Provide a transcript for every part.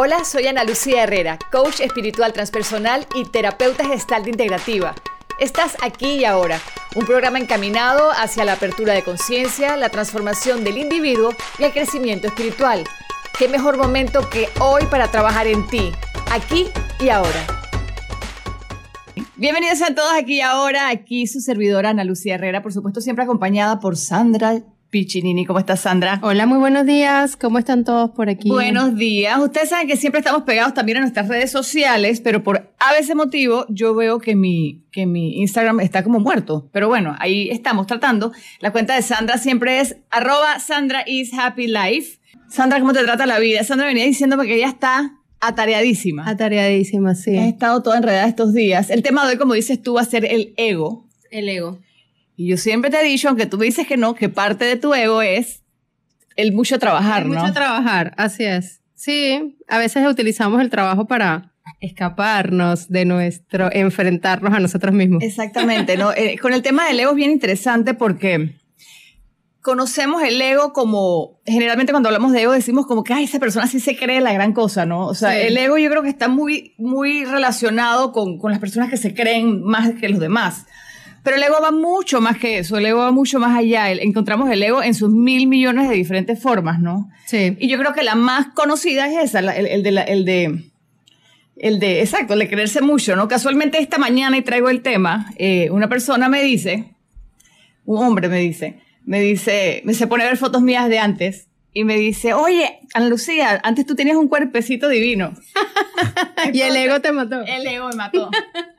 Hola, soy Ana Lucía Herrera, coach espiritual transpersonal y terapeuta gestal integrativa. Estás aquí y ahora, un programa encaminado hacia la apertura de conciencia, la transformación del individuo y el crecimiento espiritual. ¿Qué mejor momento que hoy para trabajar en ti, aquí y ahora? Bienvenidos a todos aquí y ahora, aquí su servidora Ana Lucía Herrera, por supuesto siempre acompañada por Sandra Piccinini. ¿Cómo estás, Sandra? Hola, muy buenos días. ¿Cómo están todos por aquí? Buenos días. Ustedes saben que siempre estamos pegados también a nuestras redes sociales, pero por a veces motivo yo veo que mi, que mi Instagram está como muerto. Pero bueno, ahí estamos tratando. La cuenta de Sandra siempre es arroba Sandra is happy life. Sandra, ¿cómo te trata la vida? Sandra venía diciéndome que ella está atareadísima. Atareadísima, sí. He estado toda enredada estos días. El tema de hoy, como dices tú, va a ser el ego. El ego. Y yo siempre te he dicho, aunque tú me dices que no, que parte de tu ego es el mucho trabajar, ¿no? Mucho trabajar, así es. Sí, a veces utilizamos el trabajo para escaparnos de nuestro, enfrentarnos a nosotros mismos. Exactamente, ¿no? Eh, con el tema del ego es bien interesante porque conocemos el ego como, generalmente cuando hablamos de ego decimos como que, ay, esa persona sí se cree la gran cosa, ¿no? O sea, el ego yo creo que está muy, muy relacionado con, con las personas que se creen más que los demás. Pero el ego va mucho más que eso, el ego va mucho más allá. Encontramos el ego en sus mil millones de diferentes formas, ¿no? Sí. Y yo creo que la más conocida es esa, el, de, el de el de, exacto, el de creerse mucho, ¿no? Casualmente esta mañana, y traigo el tema, eh, una persona me dice, un hombre me dice, me dice, me se pone a ver fotos mías de antes y me dice, oye, Ana Lucía, antes tú tenías un cuerpecito divino. y el ego te mató. El ego me mató.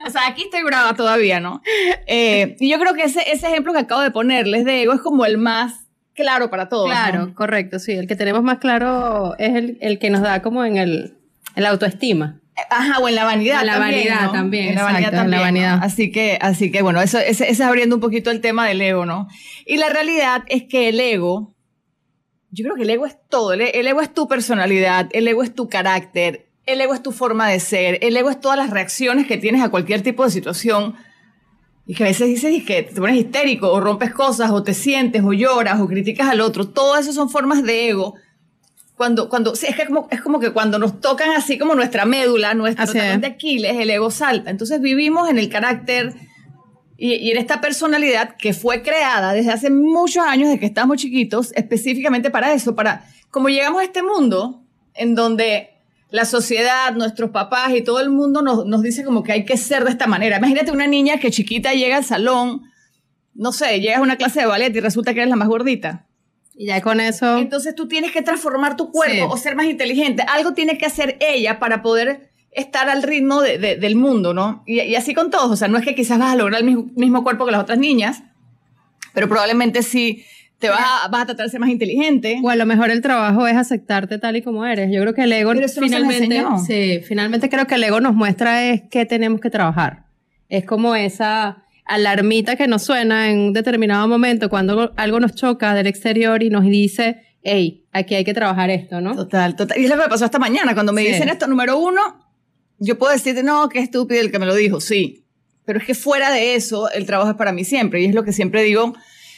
o sea, aquí estoy brava todavía, ¿no? Eh, y yo creo que ese, ese ejemplo que acabo de ponerles de ego es como el más claro para todos. Claro, correcto, sí. El que tenemos más claro es el, el que nos da como en el, en la autoestima. Ajá, o en la vanidad. En la vanidad también. En la vanidad también. En la vanidad. Así que, así que bueno, eso, ese, ese es abriendo un poquito el tema del ego, ¿no? Y la realidad es que el ego yo creo que el ego es todo. El, ego es tu personalidad, el ego es tu carácter, el ego es tu forma de ser, el ego es todas las reacciones que tienes a cualquier tipo de situación. Y que a veces dices que te pones histérico, o rompes cosas, o te sientes, o lloras, o criticas al otro. Todo eso son formas de ego. Cuando, cuando, sí, es, que como, es como que cuando nos tocan así como nuestra médula, nuestro talón de Aquiles, el ego salta. Entonces vivimos en el carácter y, en esta personalidad que fue creada desde hace muchos años, desde que estamos chiquitos, específicamente para eso, para como llegamos a este mundo en donde la sociedad, nuestros papás y todo el mundo nos, nos dice como que hay que ser de esta manera. Imagínate una niña que chiquita llega al salón, no sé, llegas a una clase de ballet y resulta que eres la más gordita. Y ya con eso. Entonces tú tienes que transformar tu cuerpo o ser más inteligente. Algo tiene que hacer ella para poder estar al ritmo del mundo, ¿no? Y, así con todos, o sea, no es que quizás vas a lograr el mismo, cuerpo que las otras niñas, pero probablemente sí te vas a, vas a tratar de ser más inteligente. O a lo mejor el trabajo es aceptarte tal y como eres. Yo creo que el ego finalmente, sí, finalmente creo que el ego nos muestra es que tenemos que trabajar. Es como esa alarmita que nos suena en un determinado momento cuando algo nos choca del exterior y nos dice, hey, aquí hay que trabajar esto, ¿no? Total, total. Y es lo que me pasó esta mañana, cuando me dicen esto, número uno, yo puedo decirte, no, qué estúpido el que me lo dijo, sí. Pero es que fuera de eso, el trabajo es para mí siempre. Y es lo que siempre digo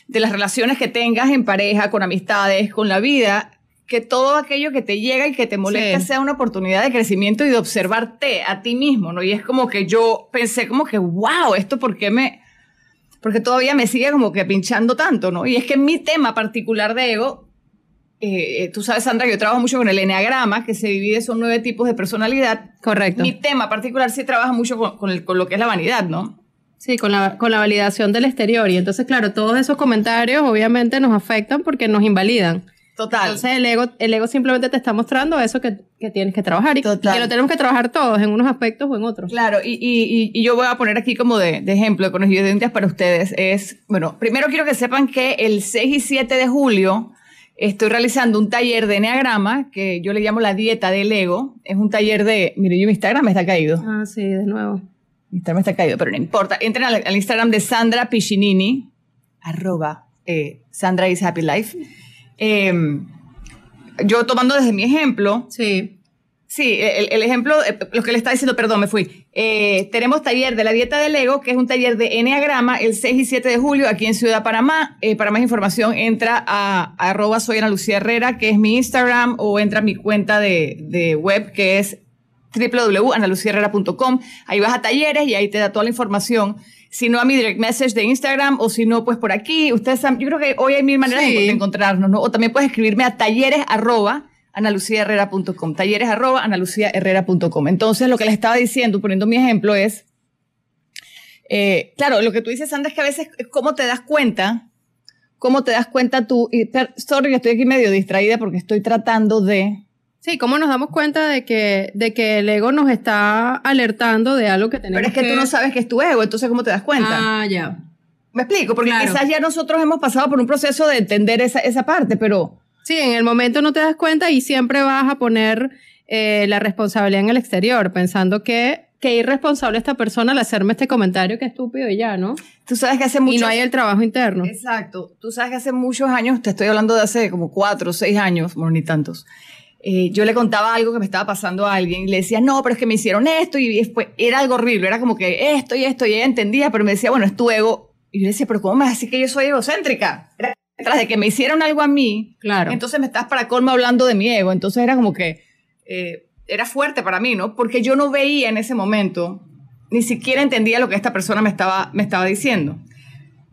de las relaciones que tengas en pareja, con amistades, con la vida, que todo aquello que te llega y que te molesta sea una oportunidad de crecimiento y de observarte a ti mismo, ¿no? Y es como que yo pensé como que, wow, esto por qué me... Porque todavía me sigue como que pinchando tanto, ¿no? Y es que mi tema particular de ego eh, tú sabes, Sandra, que yo trabajo mucho con el enneagrama, que se divide, son nueve tipos de personalidad. Correcto. Mi tema particular sí trabaja mucho con, el, con lo que es la vanidad, ¿no? Sí, con la, con la validación del exterior. Y entonces, claro, todos esos comentarios obviamente nos afectan porque nos invalidan. Total. Entonces el ego, el ego simplemente te está mostrando eso que, que tienes que trabajar y Total. que lo tenemos que trabajar todos en unos aspectos o en otros. Claro, y, y, y yo voy a poner aquí como de, de ejemplo, de dientes para ustedes. Es, bueno, primero quiero que sepan que el 6 y 7 de julio Estoy realizando un taller de Enneagrama que yo le llamo la dieta del ego. Es un taller de. Mire, yo mi Instagram me está caído. Ah, sí, de nuevo. Mi Instagram está caído, pero no importa. Entren al, Instagram de Sandra Piccinini, arroba eh, Sandra is Happy Life. Em, yo tomando desde mi ejemplo. Sí. Sí, el, ejemplo, eh, lo que le está diciendo, perdón, me fui. Eh, tenemos taller de la dieta del ego, que es un taller de Enneagrama, el 6 y 7 de julio aquí en Ciudad Panamá. Eh, para más información, entra a, arroba soy Ana Lucía Herrera, que es mi Instagram, o entra a mi cuenta de, web, que es www.analuciaherrera.com. Ahí vas a talleres y ahí te da toda la información. Si no, a mi direct message de Instagram, o si no, pues por aquí. Ustedes saben, yo creo que hoy hay mil maneras de encontrarnos, ¿no? O también puedes escribirme a talleres arroba analuciaherrera.com, talleres arroba analuciaherrera.com. Entonces, lo que les estaba diciendo, poniendo mi ejemplo, es, eh, claro, lo que tú dices, Sandra, es que a veces, ¿cómo te das cuenta? ¿Cómo te das cuenta tú? Y, sorry, estoy aquí medio distraída porque estoy tratando de... Sí, ¿cómo nos damos cuenta de que, de que el ego nos está alertando de algo que tenemos Pero es que, tú no sabes que es tu ego, entonces ¿cómo te das cuenta? Ah, ya. Me explico, porque quizás ya nosotros hemos pasado por un proceso de entender esa, esa parte, pero Sí, en el momento no te das cuenta y siempre vas a poner eh, la responsabilidad en el exterior, pensando que qué irresponsable esta persona al hacerme este comentario, qué estúpido y ya, ¿no? Tú sabes que hace mucho... Y no hay el trabajo interno. Exacto. Tú sabes que hace muchos años, te estoy hablando de hace como cuatro o seis años, bueno, ni tantos, eh, yo le contaba algo que me estaba pasando a alguien y le decía, no, pero es que me hicieron esto y después era algo horrible, era como que esto y esto y ella entendía, pero me decía, bueno, es tu ego. Y yo le decía, pero ¿cómo me vas a decir que yo soy egocéntrica? Tras de que me hicieron algo a mí, claro. entonces me estás para colmo hablando de mi ego. Entonces era como que eh, era fuerte para mí, ¿no? Porque yo no veía en ese momento, ni siquiera entendía lo que esta persona me estaba, me estaba diciendo.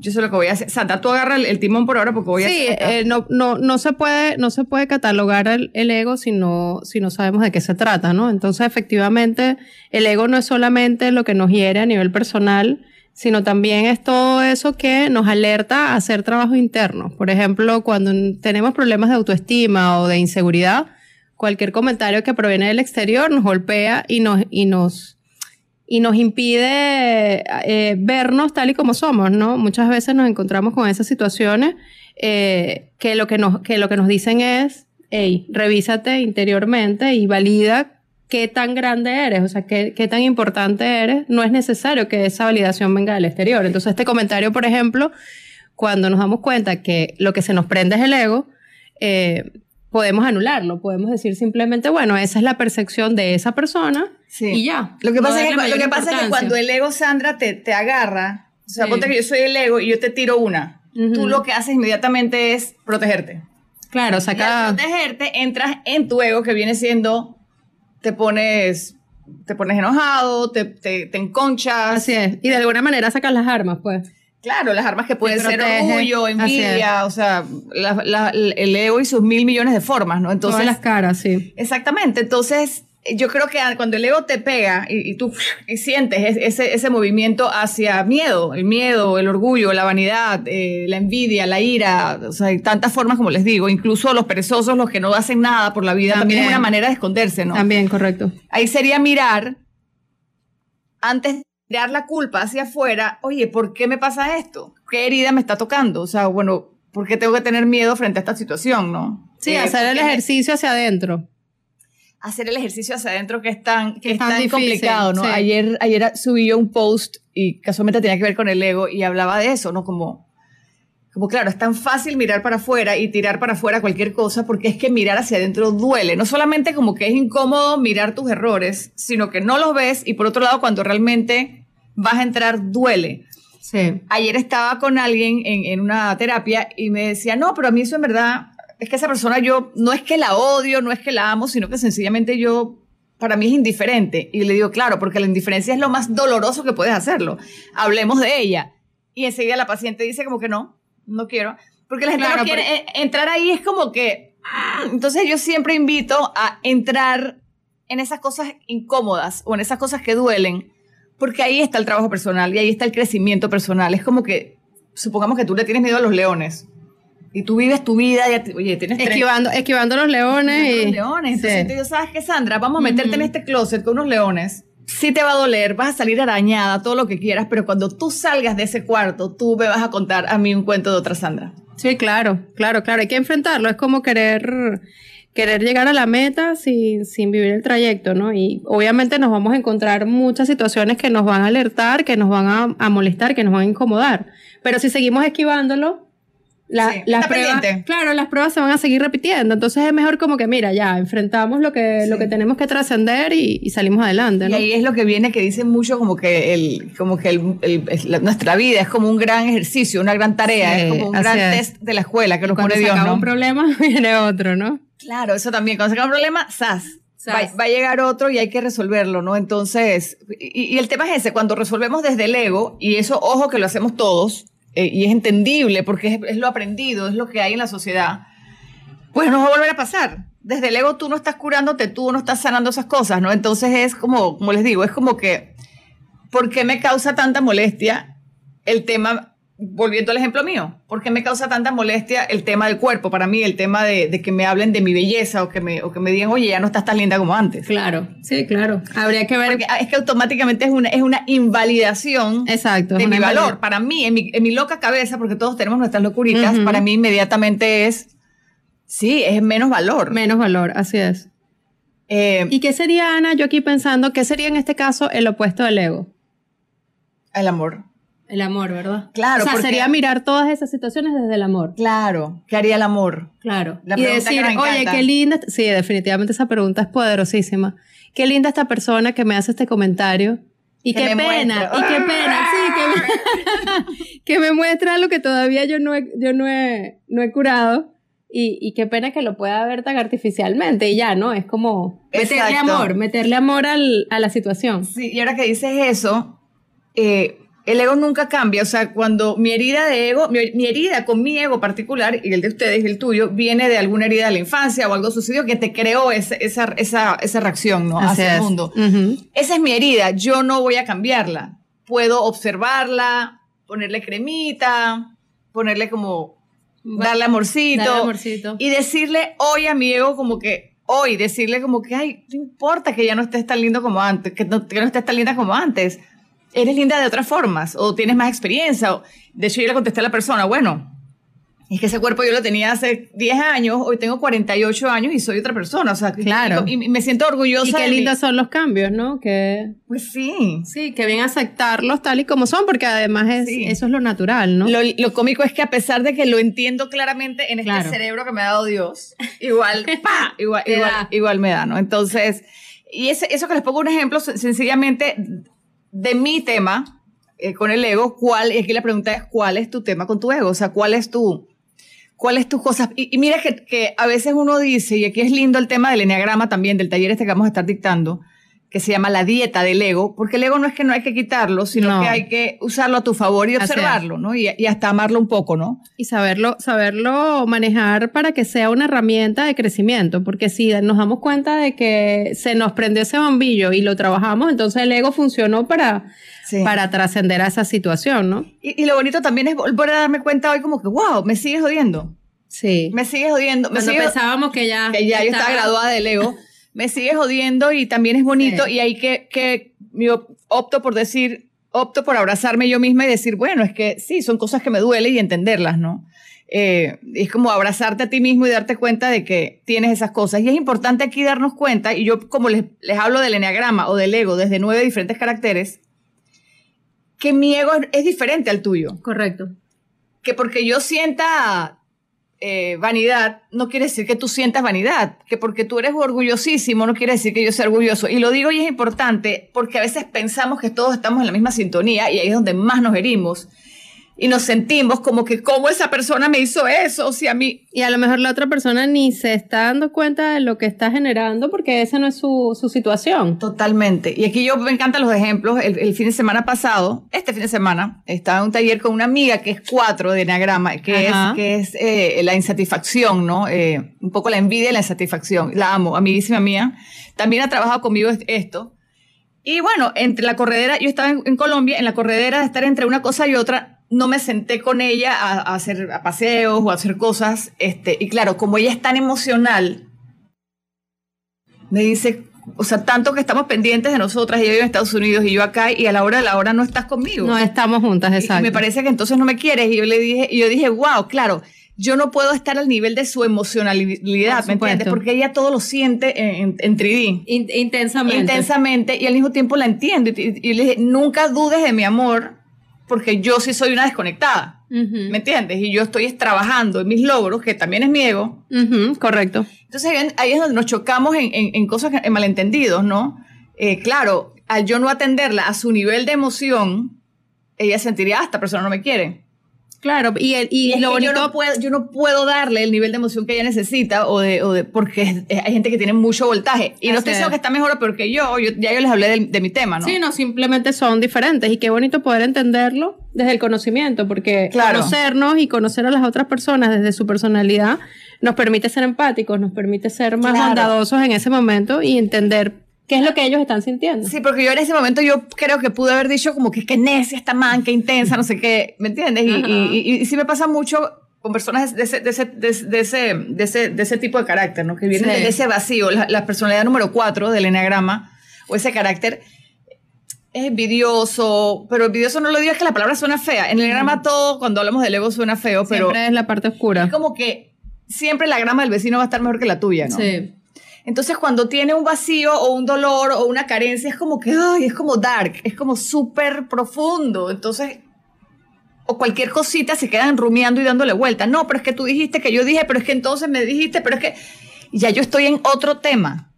Yo sé lo que voy a hacer. Santa, tú agarra el, timón por ahora porque voy a Sí, eh, no, no, no, se puede, no se puede catalogar el, el, ego si no, si no sabemos de qué se trata, ¿no? Entonces, efectivamente, el ego no es solamente lo que nos hiere a nivel personal, sino también es todo eso que nos alerta a hacer trabajo interno. Por ejemplo, cuando tenemos problemas de autoestima o de inseguridad, cualquier comentario que proviene del exterior nos golpea y nos, y nos, y nos impide eh, vernos tal y como somos, ¿no? Muchas veces nos encontramos con esas situaciones eh, que, lo que, nos, que lo que nos dicen es, hey, revísate interiormente y valida qué tan grande eres, o sea, qué, qué, tan importante eres, no es necesario que esa validación venga del exterior. Entonces, este comentario, por ejemplo, cuando nos damos cuenta que lo que se nos prende es el ego, eh, podemos anularlo, podemos decir simplemente, bueno, esa es la percepción de esa persona y ya. Lo que pasa, es, que, lo que pasa es que cuando el ego, Sandra, te, te agarra, o sea, ponte que yo soy el ego y yo te tiro una, tú lo que haces inmediatamente es protegerte. Claro, saca... Y al protegerte, entras en tu ego que viene siendo te pones, te pones enojado, te, te, te enconchas. Así es. Y de alguna manera sacas las armas, pues. Claro, las armas que pueden ser orgullo, envidia, o sea, el ego y sus mil millones de formas, ¿no? Entonces, Todas las caras, sí. Exactamente. Entonces, yo creo que cuando el ego te pega y, tú y sientes ese, ese, movimiento hacia miedo, el miedo, el orgullo, la vanidad, eh, la envidia, la ira, o sea, hay tantas formas como les digo, incluso los perezosos, los que no hacen nada por la vida, también, es una manera de esconderse, ¿no? También, correcto. Ahí sería mirar, antes de tirar la culpa hacia afuera, oye, ¿por qué me pasa esto? ¿Qué herida me está tocando? O sea, bueno, ¿por qué tengo que tener miedo frente a esta situación, no? Sí, eh, hacer el ejercicio hacia adentro hacer el ejercicio hacia adentro que es tan, que, es tan, complicado, ¿no? Ayer, ayer subí yo un post y casualmente tenía que ver con el ego y hablaba de eso, ¿no? Como, como claro, es tan fácil mirar para afuera y tirar para afuera cualquier cosa porque es que mirar hacia adentro duele. No solamente como que es incómodo mirar tus errores, sino que no los ves y por otro lado cuando realmente vas a entrar duele. Sí. Ayer estaba con alguien en, en una terapia y me decía, no, pero a mí eso en verdad es que esa persona yo, no es que la odio, no es que la amo, sino que sencillamente yo, para mí es indiferente. Y le digo, claro, porque la indiferencia es lo más doloroso que puedes hacerlo. Hablemos de ella. Y enseguida la paciente dice como que no, no quiero. Porque la gente no quiere eh, entrar ahí, es como que... Entonces yo siempre invito a entrar en esas cosas incómodas o en esas cosas que duelen, porque ahí está el trabajo personal y ahí está el crecimiento personal. Es como que, supongamos que tú le tienes miedo a los leones y tú vives tu vida, y, oye, tienes esquivando, esquivando los leones. Y... Los leones. Entonces, ¿sabes qué, Sandra? Vamos a meterte en este closet con unos leones. Sí te va a doler, vas a salir arañada, todo lo que quieras, pero cuando tú salgas de ese cuarto, tú me vas a contar a mí un cuento de otra Sandra. Sí, claro, claro, claro. Hay que enfrentarlo. Es como querer querer llegar a la meta sin, sin vivir el trayecto, ¿no? Y obviamente nos vamos a encontrar muchas situaciones que nos van a alertar, que nos van a, a molestar, que nos van a incomodar. Pero si seguimos esquivándolo, las pruebas, claro, las pruebas se van a seguir repitiendo. Entonces es mejor como que, mira, ya enfrentamos lo que, lo que tenemos que trascender y, salimos adelante. ¿no? Y ahí es lo que viene que dicen mucho como que, el, como que el, nuestra vida es como un gran ejercicio, una gran tarea, es como un gran test de la escuela que nos pone Dios. Cuando un problema, viene otro, ¿no? Claro, eso también. Cuando se acaba un problema, ¡zas! Va, a llegar otro y hay que resolverlo, ¿no? Entonces, y, y, el tema es ese, cuando resolvemos desde el ego, y eso, ojo que lo hacemos todos, eh, y es entendible porque es, lo aprendido, es lo que hay en la sociedad, pues no va a volver a pasar. Desde el ego tú no estás curándote, tú no estás sanando esas cosas, ¿no? Entonces es como, como les digo, es como que, ¿por qué me causa tanta molestia el tema volviendo al ejemplo mío, ¿por qué me causa tanta molestia el tema del cuerpo? Para mí, el tema de, que me hablen de mi belleza o que me, o que me digan, oye, ya no estás tan linda como antes. Claro, sí, claro. Habría que ver. es que automáticamente es una, es una invalidación Exacto, de mi valor. Para mí, en mi, en mi, loca cabeza, porque todos tenemos nuestras locuritas, para mí inmediatamente es, sí, es menos valor. Menos valor, así es. Eh, ¿Y qué sería, Ana, yo aquí pensando, qué sería en este caso el opuesto del ego? El amor. El amor, ¿verdad? Claro. O sea, sería mirar todas esas situaciones desde el amor. Claro. ¿Qué haría el amor? Claro. y decir, oye, qué linda. Sí, definitivamente esa pregunta es poderosísima. Qué linda esta persona que me hace este comentario. Y qué pena, y qué pena, sí, que me, que me muestra lo que todavía yo no he, yo no he, no he curado. Y, y, qué pena que lo pueda ver tan artificialmente y ya, ¿no? Es como meterle amor, meterle amor al, a la situación. Sí, y ahora que dices eso, eh, el ego nunca cambia, o sea, cuando mi herida de ego, mi, herida con mi ego particular y el de ustedes y el tuyo, viene de alguna herida de la infancia o algo sucedió que te creó esa, esa, esa, reacción ¿no? hacia el mundo. Esa es mi herida, yo no voy a cambiarla. Puedo observarla, ponerle cremita, ponerle como, darle amorcito, darle amorcito. y decirle hoy a mi ego como que, hoy, decirle como que, ay, no importa que ya no estés tan lindo como antes, que no, que no estés tan linda como antes eres linda de otras formas o tienes más experiencia. de hecho, yo le contesté a la persona, bueno, es que ese cuerpo yo lo tenía hace 10 años, hoy tengo 48 años y soy otra persona, o sea, claro. Y, me siento orgullosa. Y qué lindos son los cambios, ¿no? Que, pues sí. Sí, que bien aceptarlos tal y como son, porque además es, eso es lo natural, ¿no? Lo, cómico es que a pesar de que lo entiendo claramente en este cerebro que me ha dado Dios, igual, pa, igual, igual, me da, ¿no? Entonces, y ese, eso que les pongo un ejemplo, sencillamente de mi tema eh, con el ego, ¿cuál? Y aquí la pregunta es, ¿cuál es tu tema con tu ego? O sea, ¿cuál es tu, cuál es tus cosas? Y, mira que, que, a veces uno dice, y aquí es lindo el tema del enneagrama también, del taller este que vamos a estar dictando, que se llama la dieta del ego, porque el ego no es que no hay que quitarlo, sino que hay que usarlo a tu favor y observarlo, ¿no? Y, y, hasta amarlo un poco, ¿no? Y saberlo, saberlo manejar para que sea una herramienta de crecimiento, porque si nos damos cuenta de que se nos prendió ese bombillo y lo trabajamos, entonces el ego funcionó para, para trascender a esa situación, ¿no? Y, lo bonito también es volver a darme cuenta hoy como que, wow, me sigues jodiendo. Sí. Me sigues jodiendo. Cuando pensábamos que ya... Que ya yo estaba graduada del ego. Me sigue jodiendo y también es bonito y ahí que, que yo opto por decir, opto por abrazarme yo misma y decir, bueno, es que sí, son cosas que me duelen y entenderlas, ¿no? Eh, es como abrazarte a ti mismo y darte cuenta de que tienes esas cosas. Y es importante aquí darnos cuenta, y yo como les, les hablo del enneagrama o del ego desde nueve diferentes caracteres, que mi ego es diferente al tuyo. Correcto. Que porque yo sienta eh, vanidad no quiere decir que tú sientas vanidad, que porque tú eres orgullosísimo no quiere decir que yo sea orgulloso. Y lo digo y es importante porque a veces pensamos que todos estamos en la misma sintonía y ahí es donde más nos herimos y nos sentimos como que cómo esa persona me hizo eso, o si a mí... Y a lo mejor la otra persona ni se está dando cuenta de lo que está generando porque esa no es su, su situación. Totalmente. Y aquí yo me encantan los ejemplos. El, fin de semana pasado, este fin de semana, estaba en un taller con una amiga que es cuatro de Enneagrama, que es, que es eh, la insatisfacción, ¿no? Eh, un poco la envidia y la insatisfacción. La amo, amiguísima mía. También ha trabajado conmigo esto. Y bueno, entre la corredera, yo estaba en, en Colombia, en la corredera de estar entre una cosa y otra, no me senté con ella a, hacer paseos o a hacer cosas. Este, y claro, como ella es tan emocional, me dice, o sea, tanto que estamos pendientes de nosotras, ella vive en Estados Unidos y yo acá, y a la hora de la hora no estás conmigo. No estamos juntas, exacto. Y me parece que entonces no me quieres. Y yo le dije, y yo dije, wow, claro, yo no puedo estar al nivel de su emocionalidad, ¿me entiendes? Porque ella todo lo siente en, en 3D. intensamente. Intensamente, y al mismo tiempo la entiendo. y le dije, nunca dudes de mi amor porque yo sí soy una desconectada. ¿Me entiendes? Y yo estoy trabajando en mis logros, que también es mi ego. correcto. Entonces ahí es donde nos chocamos en, en, cosas, en malentendidos, ¿no? Eh, claro, al yo no atenderla a su nivel de emoción, ella sentiría, ah, esta persona no me quiere. Claro, y, y, lo bonito... Yo no, puedo, yo no puedo darle el nivel de emoción que ella necesita o de, o de porque hay gente que tiene mucho voltaje. Y no estoy diciendo que está mejor o peor que yo, ya yo les hablé de, mi tema, ¿no? Sí, no, simplemente son diferentes y qué bonito poder entenderlo desde el conocimiento, porque conocernos y conocer a las otras personas desde su personalidad nos permite ser empáticos, nos permite ser más bondadosos en ese momento y entender qué es lo que ellos están sintiendo. Sí, porque yo en ese momento yo creo que pude haber dicho como que, que necia esta man, que intensa, no sé qué, ¿me entiendes? Y, y, sí me pasa mucho con personas de ese, de ese, de ese, de ese, de ese tipo de carácter, ¿no? Que vienen de ese vacío, la, personalidad número cuatro del enneagrama, o ese carácter es envidioso, pero envidioso no lo digo, es que la palabra suena fea. En el enneagrama todo, cuando hablamos del ego, suena feo, pero... Siempre es la parte oscura. Es como que siempre la grama del vecino va a estar mejor que la tuya, ¿no? Sí. Entonces, cuando tiene un vacío o un dolor o una carencia, es como que, ay, es como dark, es como súper profundo. Entonces, o cualquier cosita se quedan rumiando y dándole vuelta. No, pero es que tú dijiste que yo dije, pero es que entonces me dijiste, pero es que ya yo estoy en otro tema.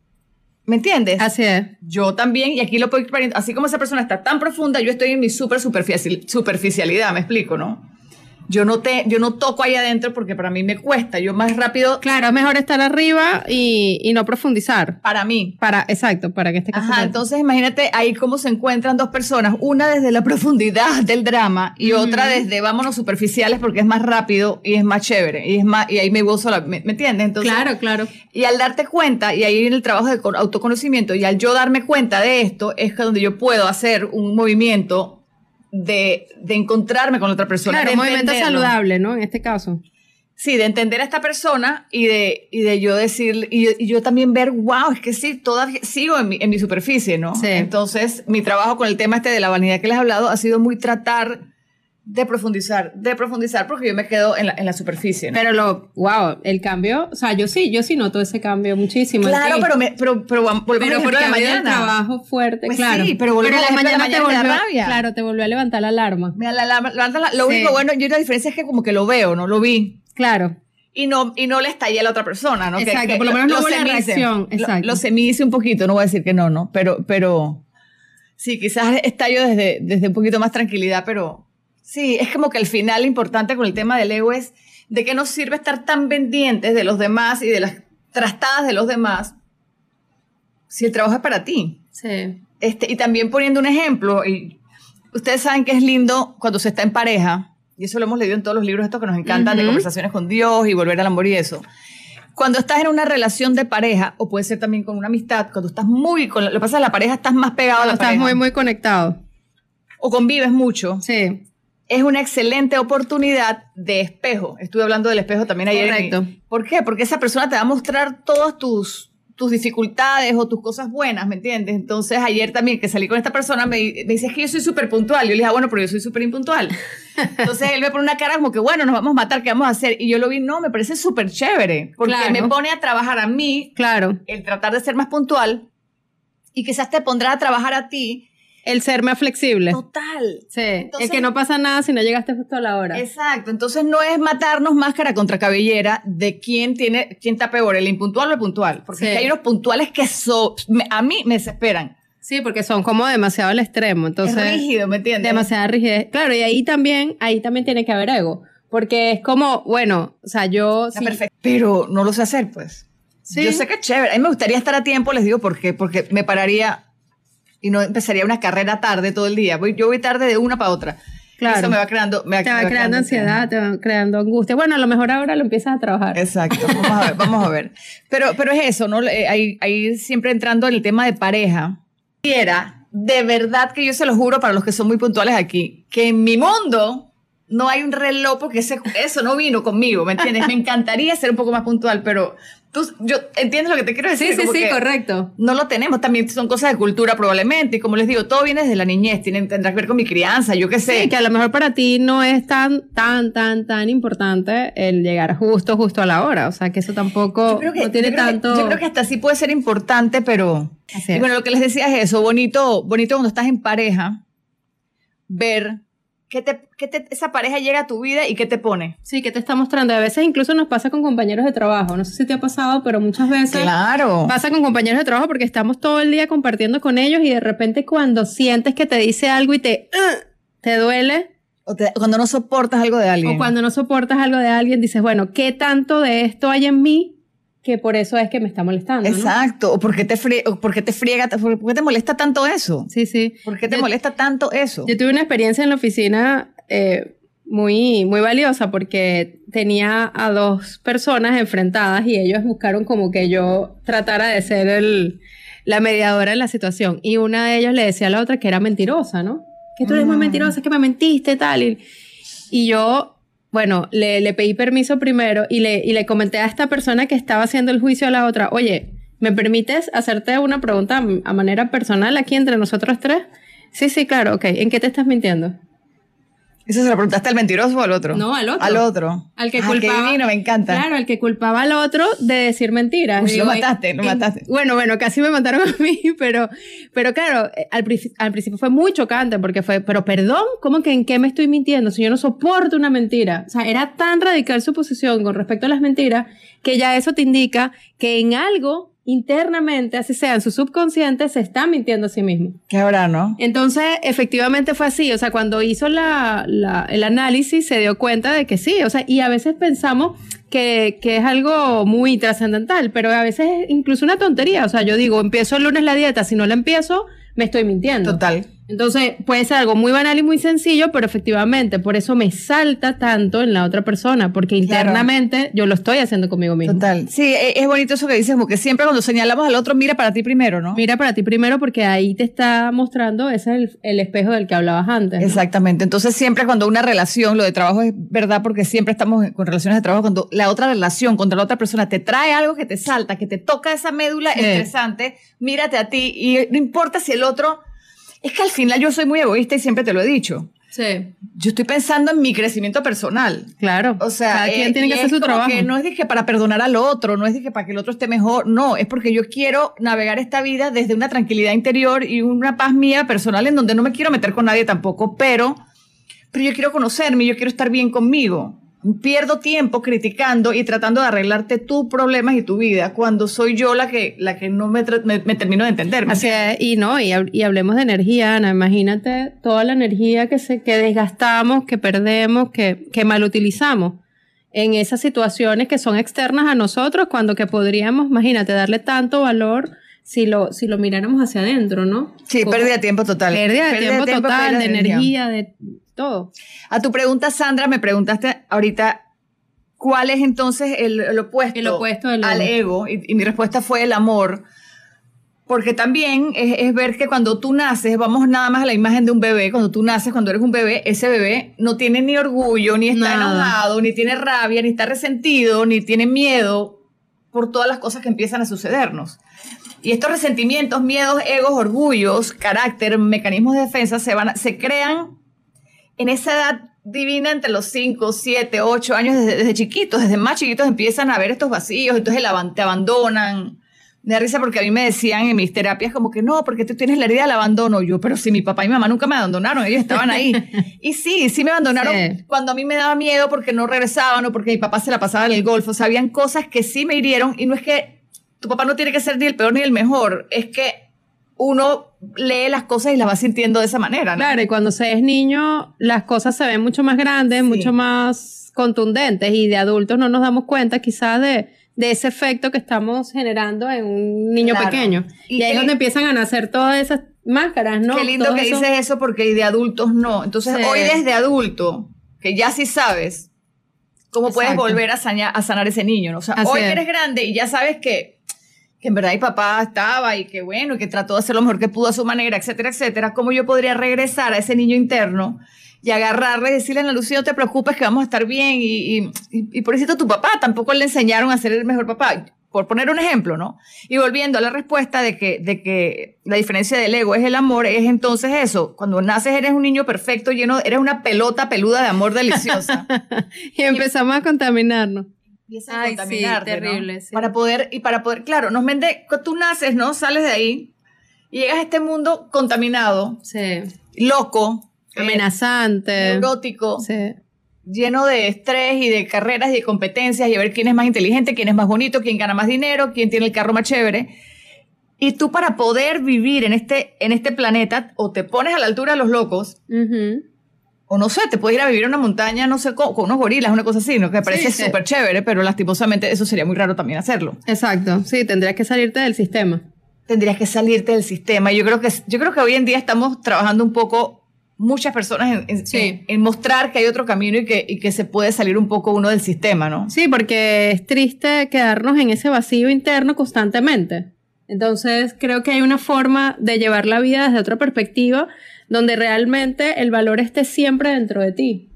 ¿Me entiendes? Así es. Yo también, y aquí lo puedo así como esa persona está tan profunda, yo estoy en mi súper superficialidad, me explico, ¿no? Yo no, te, yo no toco ahí adentro porque para mí me cuesta. Yo más rápido. Claro, es mejor estar arriba y, y no profundizar. Para mí. Para, exacto, para que caso. Ajá, entonces imagínate ahí cómo se encuentran dos personas, una desde la profundidad del drama y otra desde vámonos superficiales porque es más rápido y es más chévere y es más, y ahí me gozo, la, ¿me, entiendes? Entonces, claro, claro. Y al darte cuenta, y ahí viene el trabajo de autoconocimiento, y al yo darme cuenta de esto, es donde yo puedo hacer un movimiento de, de encontrarme con otra persona. Claro, un movimiento saludable, ¿no? En este caso. Sí, de entender a esta persona y de, y de yo decir, y, yo también ver, wow, es que sí, todavía sigo en mi, en mi superficie, ¿no? Sí. Entonces, mi trabajo con el tema este de la vanidad que les he hablado ha sido muy tratar de profundizar, de profundizar, porque yo me quedo en la, en la superficie. Pero lo, wow, el cambio, o sea, yo sí, yo sí noto ese cambio muchísimo. Claro, pero, me, pero, pero volvemos pero porque de mañana. trabajo fuerte, pues claro. Sí, pero volvemos pero la mañana, te volvió, rabia. Claro, te volvió a levantar la alarma. Me la, la, la, lo único bueno, yo la diferencia es que como que lo veo, ¿no? Lo vi. Claro. Y no, y no le estallé a la otra persona, ¿no? Exacto, que, por lo menos no hubo la reacción. Exacto. Lo, lo hice un poquito, no voy a decir que no, ¿no? Pero, pero, sí, quizás estallo desde, desde un poquito más tranquilidad, pero, Sí, es como que al final lo importante con el tema del ego es de qué nos sirve estar tan pendientes de los demás y de las trastadas de los demás si el trabajo es para ti. Sí. Este, y también poniendo un ejemplo, y ustedes saben que es lindo cuando se está en pareja, y eso lo hemos leído en todos los libros estos que nos encantan, de conversaciones con Dios y volver al amor y eso. Cuando estás en una relación de pareja, o puede ser también con una amistad, cuando estás muy, con, lo que pasa es que la pareja estás más pegado a la pareja. Estás muy, muy conectado. O convives mucho. Sí es una excelente oportunidad de espejo. Estuve hablando del espejo también ayer. Correcto. ¿Por qué? Porque esa persona te va a mostrar todas tus, tus dificultades o tus cosas buenas, ¿me entiendes? Entonces, ayer también que salí con esta persona, me, me dice, es que yo soy súper puntual. Yo le dije, ah, bueno, pero yo soy súper impuntual. Entonces, él me pone una cara como que, bueno, nos vamos a matar, ¿qué vamos a hacer? Y yo lo vi, no, me parece súper chévere, porque me pone a trabajar a mí, claro. el tratar de ser más puntual, y quizás te pondrá a trabajar a ti el ser más flexible. Total. Sí. el que no pasa nada si no llegaste justo a la hora. Exacto. Entonces no es matarnos máscara contra cabellera de quién tiene, quién está peor, el impuntual o el puntual. Porque hay unos puntuales que son, a mí me desesperan. Sí, porque son como demasiado al extremo. Entonces, es rígido, ¿me entiendes? Demasiada rigidez. Claro, y ahí también, ahí también tiene que haber ego. Porque es como, bueno, o sea, yo. perfecto. Pero no lo sé hacer, pues. Sí. Yo sé que es chévere. A mí me gustaría estar a tiempo, les digo por qué. Porque me pararía y no empezaría una carrera tarde todo el día. Voy, yo voy tarde de una para otra. Claro. Eso me va creando. Me te va, creando, ansiedad, te va creando angustia. Bueno, a lo mejor ahora lo empiezas a trabajar. Exacto. Vamos a ver, vamos a ver. Pero, pero es eso, ¿no? Ahí, ahí siempre entrando en el tema de pareja. Y era, de verdad que yo se lo juro para los que son muy puntuales aquí, que en mi mundo no hay un reloj porque ese, eso no vino conmigo, ¿me entiendes? Me encantaría ser un poco más puntual, pero Tú, yo entiendes lo que te quiero decir. Sí, sí, sí, correcto. No lo tenemos. También son cosas de cultura probablemente. Y como les digo, todo viene desde la niñez. Tiene, tendrá que ver con mi crianza, yo qué sé. Sí, que a lo mejor para ti no es tan, tan, tan, tan importante el llegar justo, justo a la hora. O sea, que eso tampoco no tiene tanto. yo creo que hasta sí puede ser importante, pero. y bueno, lo que les decía es eso. Bonito, bonito cuando estás en pareja, ver ¿Qué te, esa pareja llega a tu vida y qué te pone? Sí, ¿qué te está mostrando? A veces incluso nos pasa con compañeros de trabajo. No sé si te ha pasado, pero muchas veces claro. pasa con compañeros de trabajo porque estamos todo el día compartiendo con ellos y de repente cuando sientes que te dice algo y te, te duele. O cuando no soportas algo de alguien. O cuando no soportas algo de alguien, dices, bueno, ¿qué tanto de esto hay en mí que por eso es que me está molestando. Exacto, o por qué te, por qué te friega, por qué te molesta tanto eso. Sí, sí. ¿Por qué te molesta tanto eso? Yo tuve una experiencia en la oficina eh, muy, muy valiosa porque tenía a dos personas enfrentadas y ellos buscaron como que yo tratara de ser el, la mediadora en la situación. Y una de ellos le decía a la otra que era mentirosa, ¿no? Que tú eres muy mm. mentirosa, que me mentiste, tal. Y, y yo bueno, le, le pedí permiso primero y le, y le comenté a esta persona que estaba haciendo el juicio a la otra, oye, ¿me permites hacerte una pregunta a manera personal aquí entre nosotros tres? Sí, sí, claro, ok. ¿En qué te estás mintiendo? ¿Eso se lo preguntaste al mentiroso o al otro? No, al otro. Al otro. Al que ah, culpaba. me encanta. Claro, al que culpaba al otro de decir mentiras. lo mataste, lo mataste. Bueno, bueno, casi me mataron a mí, pero, pero claro, eh, al, al, principio fue muy chocante porque fue, pero perdón, ¿cómo que en qué me estoy mintiendo? Si yo no soporto una mentira. O sea, era tan radical su posición con respecto a las mentiras que ya eso te indica que en algo internamente, así sea, en su subconsciente, se está mintiendo a sí mismo. ¿Qué habrá, no? Entonces, efectivamente fue así. O sea, cuando hizo la, la, el análisis, se dio cuenta de que sí. O sea, y a veces pensamos que, que es algo muy trascendental, pero a veces es incluso una tontería. O sea, yo digo, empiezo el lunes la dieta, si no la empiezo, me estoy mintiendo. Total. Entonces, puede ser algo muy banal y muy sencillo, pero efectivamente, por eso me salta tanto en la otra persona, porque internamente yo lo estoy haciendo conmigo mismo. Total. Sí, e, es bonito eso que dices, porque siempre cuando señalamos al otro, mira para ti primero, ¿no? Mira para ti primero, porque ahí te está mostrando, ese es el, espejo del que hablabas antes. Exactamente. Entonces, siempre cuando una relación, lo de trabajo es verdad, porque siempre estamos con relaciones de trabajo, cuando la otra relación contra la otra persona te trae algo que te salta, que te toca esa médula interesante, mírate a ti y no importa si el otro es que al final yo soy muy egoísta y siempre te lo he dicho. Sí. Yo estoy pensando en mi crecimiento personal. Claro. O sea, cada quien tiene que hacer su trabajo. Que no es dije para perdonar al otro, no es dije para que el otro esté mejor, no, es porque yo quiero navegar esta vida desde una tranquilidad interior y una paz mía personal en donde no me quiero meter con nadie tampoco, pero pero yo quiero conocerme, yo quiero estar bien conmigo pierdo tiempo criticando y tratando de arreglarte tus problemas y tu vida cuando soy yo la que, la que no me, me, termino de entender. Así y no, y, y, hablemos de energía, Ana. Imagínate toda la energía que, se, que desgastamos, que perdemos, que, que mal utilizamos en esas situaciones que son externas a nosotros, cuando que podríamos, imagínate, darle tanto valor si lo, si lo miráramos hacia adentro, ¿no? Sí, pérdida de tiempo total. Pérdida de, tiempo, total, de energía, de todo. A tu pregunta, Sandra, me preguntaste ahorita cuál es entonces el, opuesto, el opuesto al ego, y, mi respuesta fue el amor. Porque también es, ver que cuando tú naces, vamos nada más a la imagen de un bebé, cuando tú naces, cuando eres un bebé, ese bebé no tiene ni orgullo, ni está enojado, ni tiene rabia, ni está resentido, ni tiene miedo por todas las cosas que empiezan a sucedernos. Y estos resentimientos, miedos, egos, orgullos, carácter, mecanismos de defensa se, van, se crean en esa edad divina entre los 5, 7, 8 años, desde, chiquitos, desde más chiquitos empiezan a ver estos vacíos, entonces te abandonan. Me da risa porque a mí me decían en mis terapias como que no, porque tú tienes la herida del abandono. Yo, pero si mi papá y mi mamá nunca me abandonaron, ellos estaban ahí. y sí, sí me abandonaron cuando a mí me daba miedo porque no regresaban o porque mi papá se la pasaba en el golfo. O sea, habían cosas que sí me hirieron y no es que tu papá no tiene que ser ni el peor ni el mejor, es que uno lee las cosas y las va sintiendo de esa manera. Claro, y cuando se es niño, las cosas se ven mucho más grandes, mucho más contundentes, y de adultos no nos damos cuenta quizás de, de ese efecto que estamos generando en un niño pequeño. Y, ahí es donde empiezan a nacer todas esas máscaras, ¿no? Qué lindo que dices eso porque de adultos no. Entonces, hoy desde adulto, que ya sí sabes, cómo puedes volver a, a sanar ese niño, ¿no? O sea, hoy eres grande y ya sabes que que en verdad mi papá estaba y que bueno, que trató de hacer lo mejor que pudo a su manera, etcétera, etcétera, ¿cómo yo podría regresar a ese niño interno y agarrarle y decirle, a Lucía, no te preocupes que vamos a estar bien y, y, y, por eso tu papá tampoco le enseñaron a ser el mejor papá, por poner un ejemplo, ¿no? Y volviendo a la respuesta de que, de que la diferencia del ego es el amor, es entonces eso, cuando naces eres un niño perfecto, lleno, eres una pelota peluda de amor deliciosa. y empezamos a contaminarnos empieza a contaminar terrible, Para poder, y para poder, claro, nos vende, tú naces, ¿no? Sales de ahí y llegas a este mundo contaminado, sí. loco, amenazante, neurótico, lleno de estrés y de carreras y de competencias y a ver quién es más inteligente, quién es más bonito, quién gana más dinero, quién tiene el carro más chévere. Y tú para poder vivir en este, en este planeta, o te pones a la altura de los locos, o no sé, te puedes ir a vivir en una montaña, no sé, con, unos gorilas, una cosa así, ¿no? Que parece súper chévere, pero lastimosamente eso sería muy raro también hacerlo. Exacto, sí, tendrías que salirte del sistema. Tendrías que salirte del sistema. Yo creo que, yo creo que hoy en día estamos trabajando un poco, muchas personas, en, en, mostrar que hay otro camino y que, y que se puede salir un poco uno del sistema, ¿no? Sí, porque es triste quedarnos en ese vacío interno constantemente. Entonces, creo que hay una forma de llevar la vida desde otra perspectiva donde realmente el valor esté siempre dentro de ti.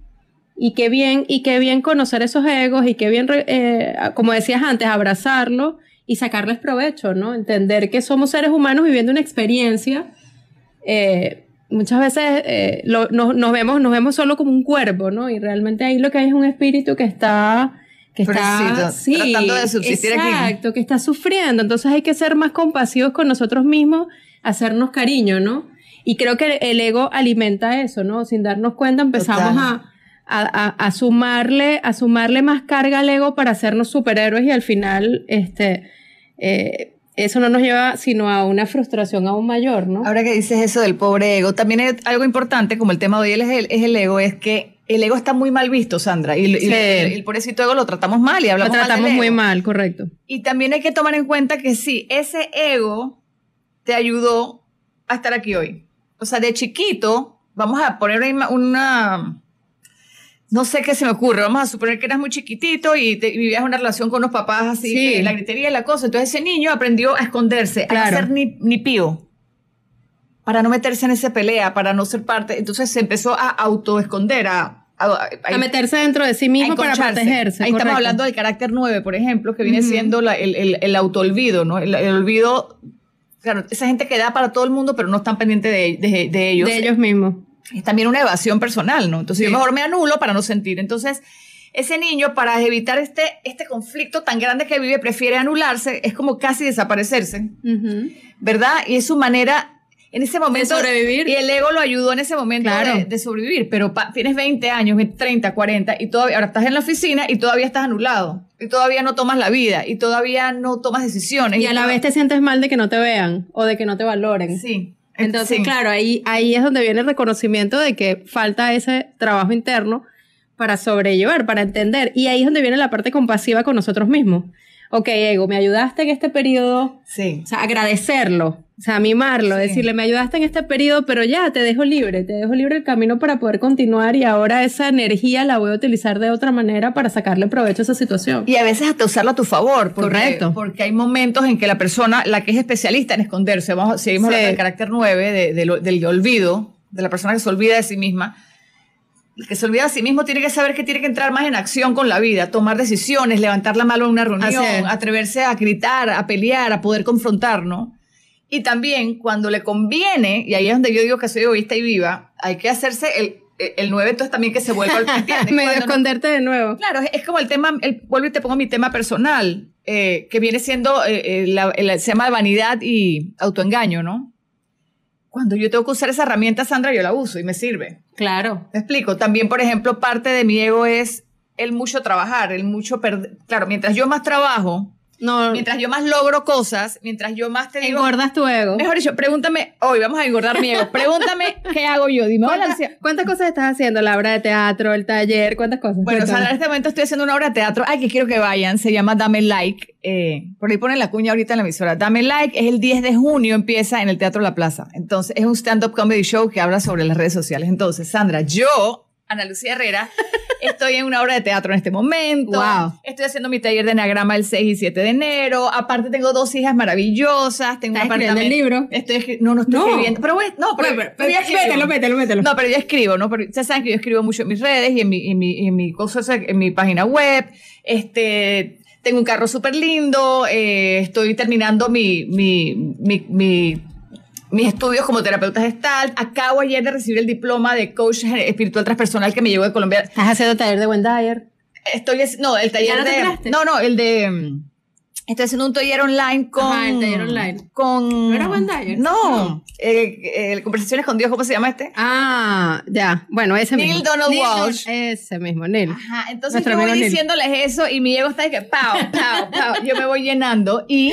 Y qué bien, y qué bien conocer esos egos y qué bien, eh, como decías antes, abrazarlo y sacarles provecho, ¿no? Entender que somos seres humanos viviendo una experiencia. Eh, muchas veces eh, nos, vemos, nos vemos solo como un cuerpo, ¿no? Y realmente ahí lo que hay es un espíritu que está que está sí, tratando de subsistir exacto, que está sufriendo. Entonces hay que ser más compasivos con nosotros mismos, hacernos cariño, ¿no? Y creo que el ego alimenta eso, ¿no? Sin darnos cuenta empezamos a, a, sumarle, a sumarle más carga al ego para hacernos superhéroes y al final, este, eh, eso no nos lleva sino a una frustración aún mayor, ¿no? Ahora que dices eso del pobre ego, también es algo importante, como el tema de hoy es el, es el ego, es que el ego está muy mal visto, Sandra, y, sí. el, pobrecito ego lo tratamos mal y hablamos Lo tratamos muy mal, correcto. Y también hay que tomar en cuenta que sí, ese ego te ayudó a estar aquí hoy o sea, de chiquito, vamos a poner una, no sé qué se me ocurre, vamos a suponer que eras muy chiquitito y, vivías una relación con unos papás así, la gritería y la cosa, entonces ese niño aprendió a esconderse, a ser ni, ni pío, para no meterse en esa pelea, para no ser parte, entonces se empezó a autoesconder, a a, meterse dentro de sí mismo para protegerse. Ahí estamos hablando del carácter 9, por ejemplo, que viene siendo el, el, el autoolvido, ¿no? El, el, olvido claro, esa gente que da para todo el mundo, pero no están pendientes de, de, ellos. De ellos mismos. Es también una evasión personal, ¿no? Entonces yo mejor me anulo para no sentir. Entonces, ese niño, para evitar este, este conflicto tan grande que vive, prefiere anularse, es como casi desaparecerse, ¿verdad? Y es su manera en ese momento. De sobrevivir. Y el ego lo ayudó en ese momento de, sobrevivir. Pero tienes 20 años, 30, 40, y todavía, ahora estás en la oficina y todavía estás anulado. Y todavía no tomas la vida. Y todavía no tomas decisiones. Y, a la vez te sientes mal de que no te vean o de que no te valoren. Sí. Entonces, claro, ahí, ahí es donde viene el reconocimiento de que falta ese trabajo interno para sobrellevar, para entender. Y ahí es donde viene la parte compasiva con nosotros mismos. Ok, ego, me ayudaste en este periodo. Sí. O sea, agradecerlo o sea, mimarlo, decirle, me ayudaste en este periodo, pero ya, te dejo libre, te dejo libre el camino para poder continuar y ahora esa energía la voy a utilizar de otra manera para sacarle provecho a esa situación. Y a veces hasta usarlo a tu favor. Correcto. Porque hay momentos en que la persona, la que es especialista en esconderse, vamos, seguimos del carácter 9, del olvido, de la persona que se olvida de sí misma, el que se olvida de sí mismo tiene que saber que tiene que entrar más en acción con la vida, tomar decisiones, levantar la mano en una reunión, atreverse a gritar, a pelear, a poder confrontar, ¿no? Y también cuando le conviene, y ahí es donde yo digo que soy egoísta y viva, hay que hacerse el, el 9, entonces también que se vuelva al Medio esconderte de nuevo. Claro, es, como el tema, el, vuelvo y te pongo mi tema personal, eh, que viene siendo, eh, eh la, se llama vanidad y autoengaño, ¿no? Cuando yo tengo que usar esa herramienta, Sandra, yo la uso y me sirve. Claro. Te explico. También, por ejemplo, parte de mi ego es el mucho trabajar, el mucho perder. Claro, mientras yo más trabajo, no. Mientras yo más logro cosas, mientras yo más te digo. Engordas tu ego. Mejor dicho, pregúntame, hoy vamos a engordar mi ego. Pregúntame qué hago yo. Dime, ¿Cuántas, cosas estás haciendo? La obra de teatro, el taller, ¿cuántas cosas? Bueno, en este momento estoy haciendo una obra de teatro. Ay, que quiero que vayan. Se llama Dame Like. Eh, por ahí ponen la cuña ahorita en la emisora. Dame Like es el 10 de junio, empieza en el Teatro La Plaza. Entonces, es un stand-up comedy show que habla sobre las redes sociales. Entonces, Sandra, yo Ana Lucía Herrera. Estoy en una obra de teatro en este momento. Estoy haciendo mi taller de enagrama el 6 y 7 de enero. Aparte tengo dos hijas maravillosas. Tengo ¿Estás escribiendo el libro? Estoy, no, no estoy escribiendo. Pero, no, pero, pero, ya mételo, mételo, mételo. No, pero ya escribo, ¿no? Pero ya saben que yo escribo mucho en mis redes y en mi, en mi, en mi, en mi página web. Este, tengo un carro súper lindo. Eh, estoy terminando mi, mi, mi, mi mis estudios como terapeuta gestal. Acabo ayer de recibir el diploma de coach espiritual transpersonal que me llegó de Colombia. ¿Estás haciendo taller de Wendayer? Estoy, no, el taller de... No, no, el de... Estoy haciendo un taller online con. Ajá, el taller online. Con. ¿No era Wendayer? No. Eh, eh, conversaciones con Dios, ¿cómo se llama este? Ah, ya. Bueno, ese Neil mismo. Donald Neil Walsh. Ese mismo, Neil. Ajá, entonces Nuestro yo voy Neil. diciéndoles eso y mi ego está de que pau, pau, pau. Yo me voy llenando y.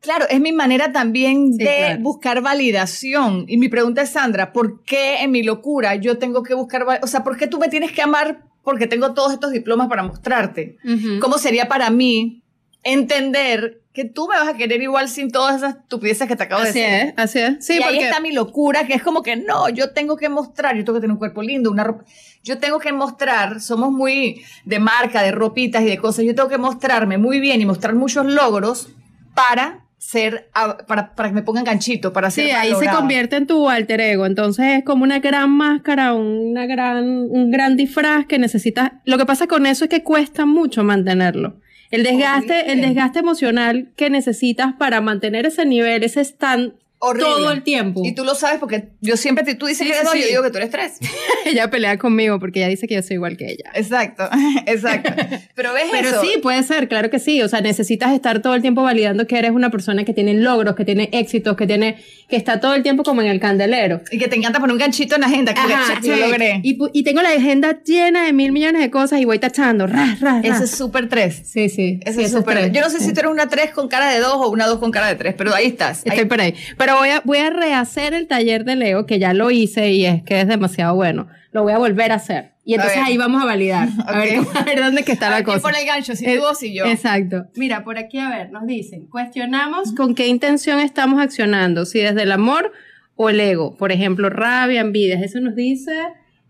Claro, es mi manera también Sí, de claro. buscar validación. Y mi pregunta es, Sandra, ¿por qué en mi locura yo tengo que buscar, o sea, ¿por qué tú me tienes que amar porque tengo todos estos diplomas para mostrarte? Ujú. ¿Cómo sería para mí entender que tú me vas a querer igual sin todas esas estupideces que te acabo Así de decir? es, así es. Sí, y ahí porque está mi locura, que es como que no, yo tengo que mostrar, yo tengo que tener un cuerpo lindo, una ropa, yo tengo que mostrar, somos muy de marca, de ropitas y de cosas, yo tengo que mostrarme muy bien y mostrar muchos logros para ser, a- para, para que me pongan ganchito, para ser Sí, ahí se convierte en tu alter ego. Entonces es como una gran máscara, una gran, un gran disfraz que necesitas. Lo que pasa con eso es que cuesta mucho mantenerlo. El desgaste, el desgaste emocional que necesitas para mantener ese nivel, ese stand Horrible. todo el tiempo. Y tú lo sabes porque yo siempre, te, tú dices Sí, que sí, eres dos, sí. yo digo que tú eres tres. ella pelea conmigo porque ella dice que yo soy igual que ella. Exacto, exacto. Pero ves Pero eso. sí, puede ser, claro que sí. O sea, necesitas estar todo el tiempo validando que eres una persona que tiene logros, que tiene éxitos, que tiene, que está todo el tiempo como en el candelero. Y que te encanta poner un ganchito en la agenda, que Ajá, check. logré. Y, y tengo la agenda llena de mil millones de cosas y voy tachando. Ra, ra, ra. Ese es súper tres. sí, sí. Ese sí, es eso súper. tres, Yo no sé si tú eres una 3 con cara de 2 o una 2 con cara de 3, pero ahí estás. Ahí- Estoy por ahí. Pero voy a, voy a rehacer el taller de Leo, que ya lo hice y es que es demasiado bueno. Lo voy a volver a hacer. Y entonces ahí vamos a validar. A, ver, a ver dónde es que está la ver, ¿quién cosa. pone el gancho? Si Eh, tú o si yo. Exacto. Mira, por aquí, a ver, nos dicen, cuestionamos con qué intención estamos accionando, si desde el amor o el ego. Por ejemplo, rabia, envidias. Eso nos dice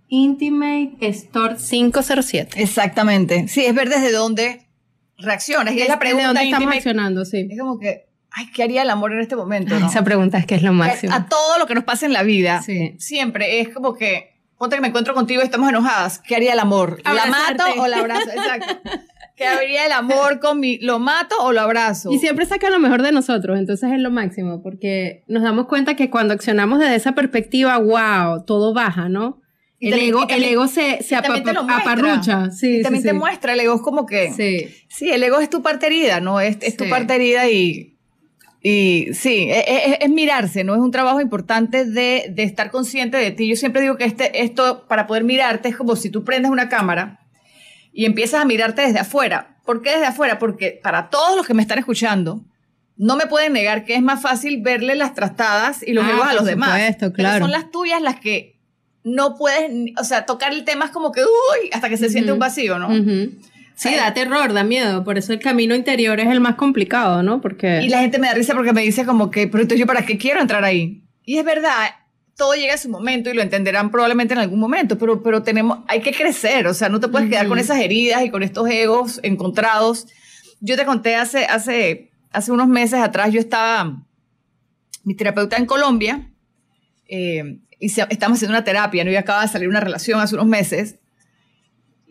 Intimate Store 507. Exactamente. Sí, es ver desde dónde reaccionas. Y es la ¿Desde pregunta dónde estamos accionando? Sí. Es como que, ay, ¿qué haría el amor en este momento? No? Esa pregunta es que es lo máximo. A todo lo que nos pasa en la vida, Sí. siempre es como que, ponte que me encuentro contigo y estamos enojadas. ¿Qué haría el amor? ¿La Abrazarte. mato o la abrazo? Exacto. ¿Qué haría el amor con mi, lo mato o lo abrazo? Y siempre saca lo mejor de nosotros, entonces es lo máximo, porque nos damos cuenta que cuando accionamos desde esa perspectiva, wow, todo baja, ¿no? Y El también- ego, también- el ego se, se aparrucha. Sí, Y también sí, te sí. muestra, el ego es como que... Sí. Sí, el ego es tu parte herida, ¿no? Es, es tu parte herida y, y sí, es, es- es mirarse, ¿no? Es un trabajo importante de, de estar consciente de ti. Yo siempre digo que este, esto, para poder mirarte, es como si tú prendes una cámara y empiezas a mirarte desde afuera. ¿Por qué desde afuera? Porque para todos los que me están escuchando, no me pueden negar que es más fácil verle las trastadas y los Ah, a los demás. supuesto, Pero claro. son las tuyas las que no puedes, o sea, tocar el tema es como que, uy, hasta que se siente un vacío, ¿no? Sí, da terror, da miedo, por eso el camino interior es el más complicado, ¿no? Porque... Y la gente me da risa porque me dice como que, pero entonces yo para qué quiero entrar ahí. Y es verdad, todo llega a su momento y lo entenderán probablemente en algún momento, pero, pero tenemos, hay que crecer, o sea, no te puedes quedar con Ujú. esas heridas y con estos egos encontrados. Yo te conté hace, hace, hace unos meses atrás, yo estaba, mi terapeuta en Colombia, eh, y se- estamos haciendo una terapia, ¿no? Y acaba de salir una relación hace unos meses.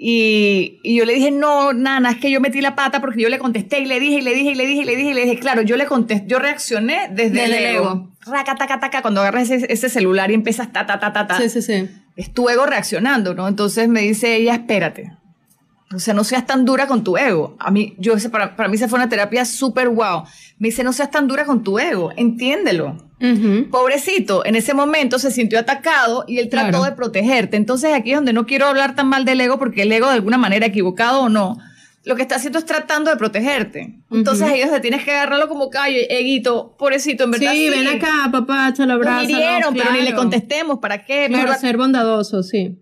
Y, y yo le dije, no, nana, es que yo metí la pata porque yo le contesté y le dije y le dije y le dije y le dije y le dije, claro, yo le contesté, yo reaccioné desde el ego. ego. Raca, taca, taca, cuando agarras ese, ese celular y empiezas ta, ta, ta, ta, ta. Sí, sí, sí. Es tu ego reaccionando, ¿no? Entonces me dice ella, espérate. O sea, no seas tan dura con tu ego. A mí, yo, para, para mí esa fue una terapia súper wow. Me dice, no seas tan dura con tu ego, entiéndelo. Ujú. Pobrecito, en ese momento se sintió atacado y él trató Claro. de protegerte. Entonces aquí es donde no quiero hablar tan mal del ego porque el ego de alguna manera, equivocado o no, lo que está haciendo es tratando de protegerte. Entonces ahí es donde tienes que agarrarlo como callo, eguito, pobrecito, en verdad. Sí, ven acá, papá, te lo abrazo. hirieron, pero ni le contestemos, ¿para qué? Claro, Mejor- ser bondadoso, sí.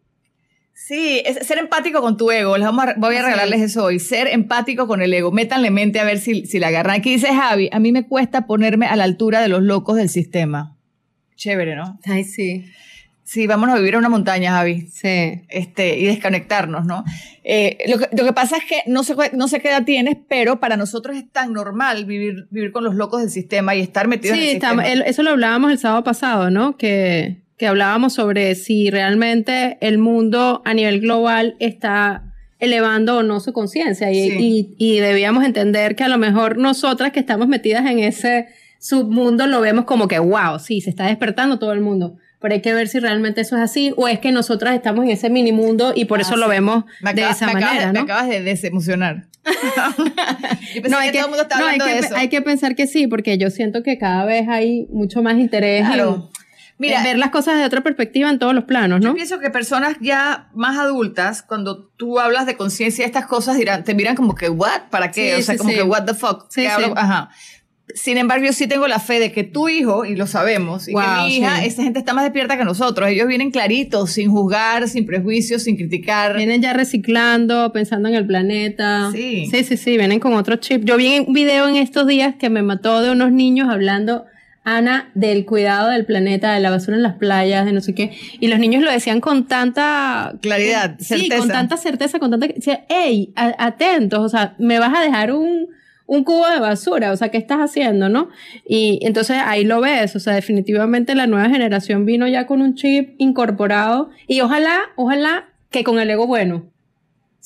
Sí, es ser empático con tu ego. Les vamos a, voy a regalarles eso hoy. Ser empático con el ego. Métanle mente a ver si, si la agarran. Aquí dice Javi, a mí me cuesta ponerme a la altura de los locos del sistema. Chévere, ¿no? Ay, sí. Sí, vámonos a vivir a una montaña, Javi. Sí. Este, y desconectarnos, ¿no? Eh, lo, que, lo que pasa es que no sé, no sé qué edad tienes, pero para nosotros es tan normal vivir, vivir con los locos del sistema y estar metidos Sí, en el estamos- sistema. el- eso lo hablábamos el sábado pasado, ¿no? Que, que hablábamos sobre si realmente el mundo a nivel global está elevando o no su conciencia y, Sí. y, y debíamos entender que a lo mejor nosotras que estamos metidas en ese submundo lo vemos como que, wow, sí, se está despertando todo el mundo. Pero hay que ver si realmente eso es así o es que nosotras estamos en ese mini mundo y por Ah, eso sí. lo vemos Me de acabas- esa me acabas manera, Me ¿no? acabas de desemocionar. no, hay que, todo el mundo está hablando de eso. Hay que pensar que sí, porque yo siento que cada vez hay mucho más interés en, Mira, ver las cosas de otra perspectiva en todos los planos, ¿no? Yo pienso que personas ya más adultas, cuando tú hablas de conciencia de estas cosas, dirán, te miran como que, ¿what? ¿Para qué? o sea, como que, ¿what the fuck? Sí, Ajá. Sin embargo, yo sí tengo la fe de que tu hijo, y lo sabemos, y que mi hija, esa gente está más despierta que nosotros. Ellos vienen claritos, sin juzgar, sin prejuicios, sin criticar. Vienen ya reciclando, pensando en el planeta. Sí. Sí, sí, sí, vienen con otro chip. Yo vi un video en estos días que me mató de unos niños hablando Ana, del cuidado del planeta, de la basura en las playas, de no sé qué. Y los niños lo decían con tanta claridad, certeza. Sí, con tanta certeza, con tanta. Decía, hey, atentos, o sea, me vas a dejar un, un cubo de basura, o sea, ¿qué estás haciendo, no? Y entonces ahí lo ves, o sea, definitivamente la nueva generación vino ya con un chip incorporado y ojalá, ojalá que con el ego bueno.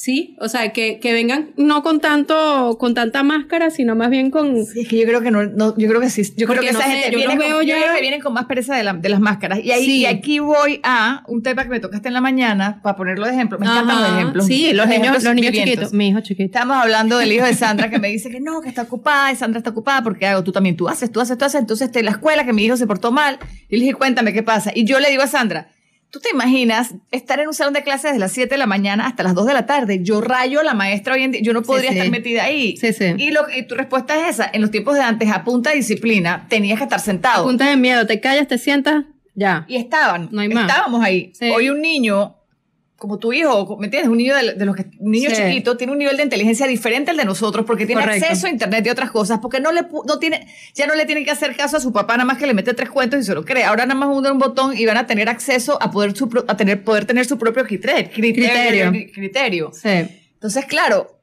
¿Sí? O sea, que, que, vengan no con tanto, con tanta máscara, sino más bien con... Sí, es que yo creo que no, no yo creo que sí, yo creo que esa gente viene con, yo creo que vienen con más pereza de, la, de las máscaras. Y ahí, y aquí voy a un tema que me tocaste en la mañana, para ponerlo de ejemplo, me encantan los ejemplos. Sí, los, niños, los niños chiquitos, mi hijo chiquito. Estamos hablando del hijo de Sandra que me dice que no, que está ocupada, y Sandra está ocupada porque hago, tú también, tú haces, tú haces, tú haces, entonces este, la escuela que mi hijo se portó mal, y le dije, cuéntame qué pasa. Y yo le digo a Sandra, ¿Tú te imaginas estar en un salón de clases desde las 7 de la mañana hasta las 2 de la tarde? Yo rayo a la maestra hoy en día, yo no podría estar metida ahí. Sí, sí. Y, lo, y tu respuesta es esa. En los tiempos de antes, a punta de disciplina, tenías que estar sentado. A punta de miedo, te callas, te sientas, ya. Y estaban. No hay más. Estábamos ahí. Hoy un niño como tu hijo, ¿me entiendes? Un niño de, los que, un niño chiquito tiene un nivel de inteligencia diferente al de nosotros porque tiene acceso a internet y otras cosas, porque no le, no tiene, ya no le tiene que hacer caso a su papá nada más que le mete tres cuentos y se lo cree. Ahora nada más hunde un botón y van a tener acceso a poder, su, a tener, poder tener su propio criterio. Criterio. criterio. Sí. Entonces, claro,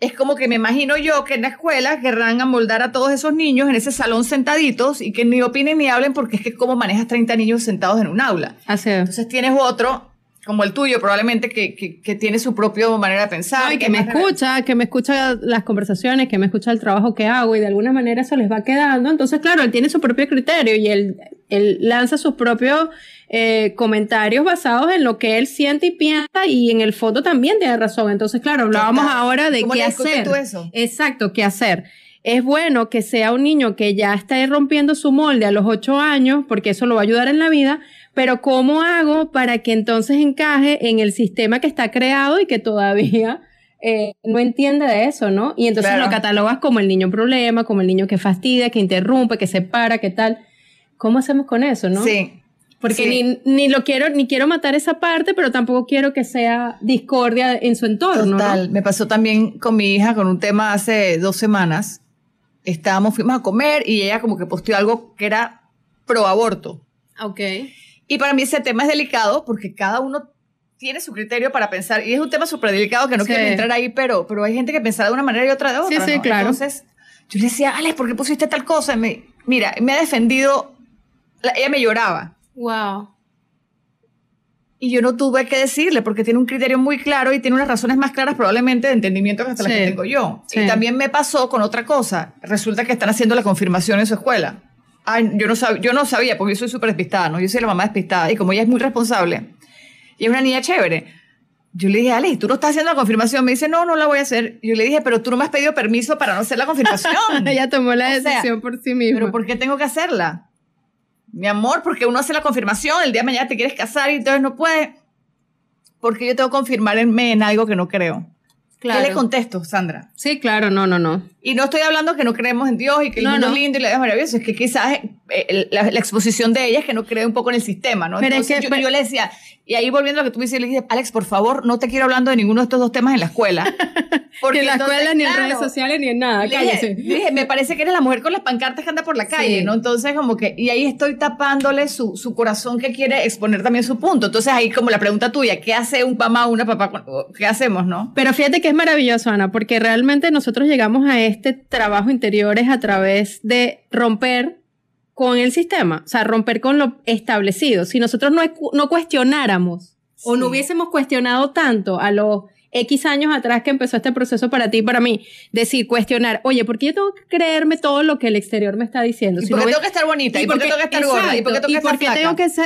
es como que me imagino yo que en la escuela querrán amoldar a todos esos niños en ese salón sentaditos y que ni opinen ni hablen porque es que cómo manejas 30 niños sentados en un aula. Así Entonces tienes otro como el tuyo, probablemente que, que, tiene su propia manera de pensar. y que, me escucha, que me escucha las conversaciones, que me escucha el trabajo que hago y de alguna manera eso les va quedando. Entonces, claro, él tiene su propio criterio y él, él lanza sus propios eh, comentarios basados en lo que él siente y piensa y en el fondo también tiene razón. Entonces, claro, hablábamos ahora de qué hacer. eso? Exacto, qué hacer. Es bueno que sea un niño que ya está rompiendo su molde a los ocho años, porque eso lo va a ayudar en la vida, pero ¿cómo hago para que entonces encaje en el sistema que está creado y que todavía eh, no entiende de eso, ¿no? Y entonces lo catalogas como el niño problema, como el niño que fastidia, que interrumpe, que se para, que tal. ¿Cómo hacemos con eso, no? Sí. Porque Ni, ni, lo quiero, ni quiero matar esa parte, pero tampoco quiero que sea discordia en su entorno. Total. Me pasó también con mi hija con un tema hace dos semanas. Estábamos, fuimos a comer y ella como que posteó algo que era pro aborto. Ok. Y para mí ese tema es delicado porque cada uno tiene su criterio para pensar. Y es un tema súper delicado que no quiero entrar ahí, pero, pero hay gente que piensa de una manera y otra de otra. Sí, sí, claro. Entonces, yo le decía, Alex, ¿por qué pusiste tal cosa? me, mira, me ha defendido. ella me lloraba. Wow. Y yo no tuve que decirle porque tiene un criterio muy claro y tiene unas razones más claras probablemente de entendimiento que hasta las que tengo yo. Y también me pasó con otra cosa. Resulta que están haciendo la confirmación en su escuela yo no, sabía, yo no sabía, porque yo soy súper despistada, ¿no? Yo soy la mamá despistada. Y como ella es muy responsable y es una niña chévere, yo le dije, Ale, ¿tú no estás haciendo la confirmación? Me dice, no, no la voy a hacer. Yo le dije, pero tú no me has pedido permiso para no hacer la confirmación. ella tomó la decisión por sí misma. ¿Pero por qué tengo que hacerla? Mi amor, porque uno hace la confirmación, el día de mañana te quieres casar y entonces no puede. Porque yo tengo que confirmarme en algo que no creo. Claro. ¿Qué le contesto, Sandra? Sí, claro, no, no, no. Y no estoy hablando que no creemos en Dios y que el mundo es lindo y la vida es maravillosa, es que quizás eh, la, exposición de ella es que no cree un poco en el sistema, ¿no? Pero Entonces, yo, yo, le decía, y ahí volviendo a lo que tú me dices, le dije, Alex, por favor, no te quiero hablando de ninguno de estos dos temas en la escuela. Porque ni en la escuela, ni en redes sociales, ni en nada, cállese. Dije, me parece que eres la mujer con las pancartas que anda por la calle, ¿no? Entonces, como que, y ahí estoy tapándole su, su corazón que quiere exponer también su punto. Entonces, ahí como la pregunta tuya, ¿qué hace un mamá o una papá? ¿Qué hacemos, no? Pero fíjate que es maravilloso, Ana, porque realmente nosotros llegamos a este trabajo interior es a través de romper con el sistema, o sea, romper con lo establecido. Si nosotros no, no cuestionáramos o no hubiésemos cuestionado tanto a los X años atrás que empezó este proceso para ti y para mí, decir, cuestionar, oye, ¿por qué yo tengo que creerme todo lo que el exterior me está diciendo? ¿Y por qué tengo que estar bonita? ¿Y, por qué tengo que estar gorda? ¿Y por qué tengo que estar flaca?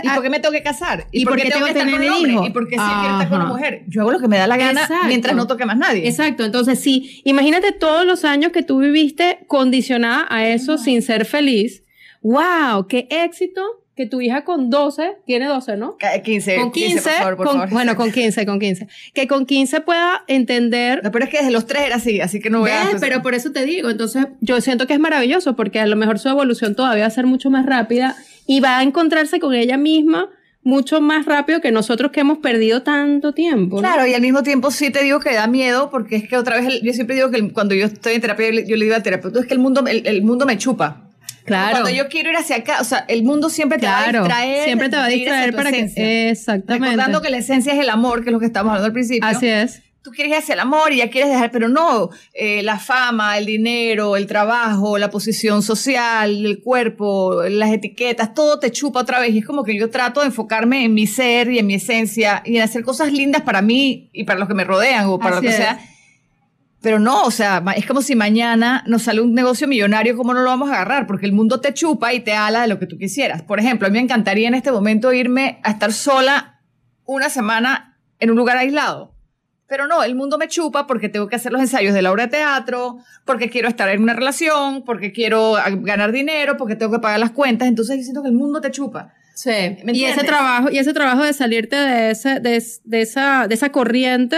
¿Y por qué me tengo que casar? ¿Y, por qué tengo que tener un hombre? ¿Y por qué si quiero estar con una mujer? Yo hago lo que me da la gana mientras no toque más nadie. Exacto. Entonces, sí, imagínate todos los años que tú viviste condicionada a eso sin ser feliz. ¡Wow! ¡Qué éxito! que tu hija con 12, tiene 12, ¿no? 15. Con 15, bueno, con 15, con 15. Que con 15 pueda entender. No, pero es que desde los 3 era así, así que no voy a... Pero por eso te digo, entonces yo siento que es maravilloso porque a lo mejor su evolución todavía va a ser mucho más rápida y va a encontrarse con ella misma mucho más rápido que nosotros que hemos perdido tanto tiempo. Claro, y al mismo tiempo sí te digo que da miedo porque es que otra vez, yo siempre digo que cuando yo estoy en terapia, yo le digo al terapeuta, es que el mundo, el mundo me chupa. Claro. Cuando yo quiero ir hacia acá, o sea, el mundo siempre te va a distraer. Siempre te va a distraer para que. Exactamente. Recordando que la esencia es el amor, que es lo que estamos hablando al principio. Así es. Tú quieres ir hacia el amor y ya quieres dejar, pero no, eh, la fama, el dinero, el trabajo, la posición social, el cuerpo, las etiquetas, todo te chupa otra vez. Y es como que yo trato de enfocarme en mi ser y en mi esencia y en hacer cosas lindas para mí y para los que me rodean o para lo que sea pero no, o sea, es como si mañana nos sale un negocio millonario, ¿cómo no lo vamos a agarrar? Porque el mundo te chupa y te ala de lo que tú quisieras. Por ejemplo, a mí me encantaría en este momento irme a estar sola una semana en un lugar aislado. Pero no, el mundo me chupa porque tengo que hacer los ensayos de la obra de teatro, porque quiero estar en una relación, porque quiero ganar dinero, porque tengo que pagar las cuentas. Entonces, diciendo que el mundo te chupa. Sí. y ese trabajo, y ese trabajo de salirte de, ese, de, de, esa, de esa corriente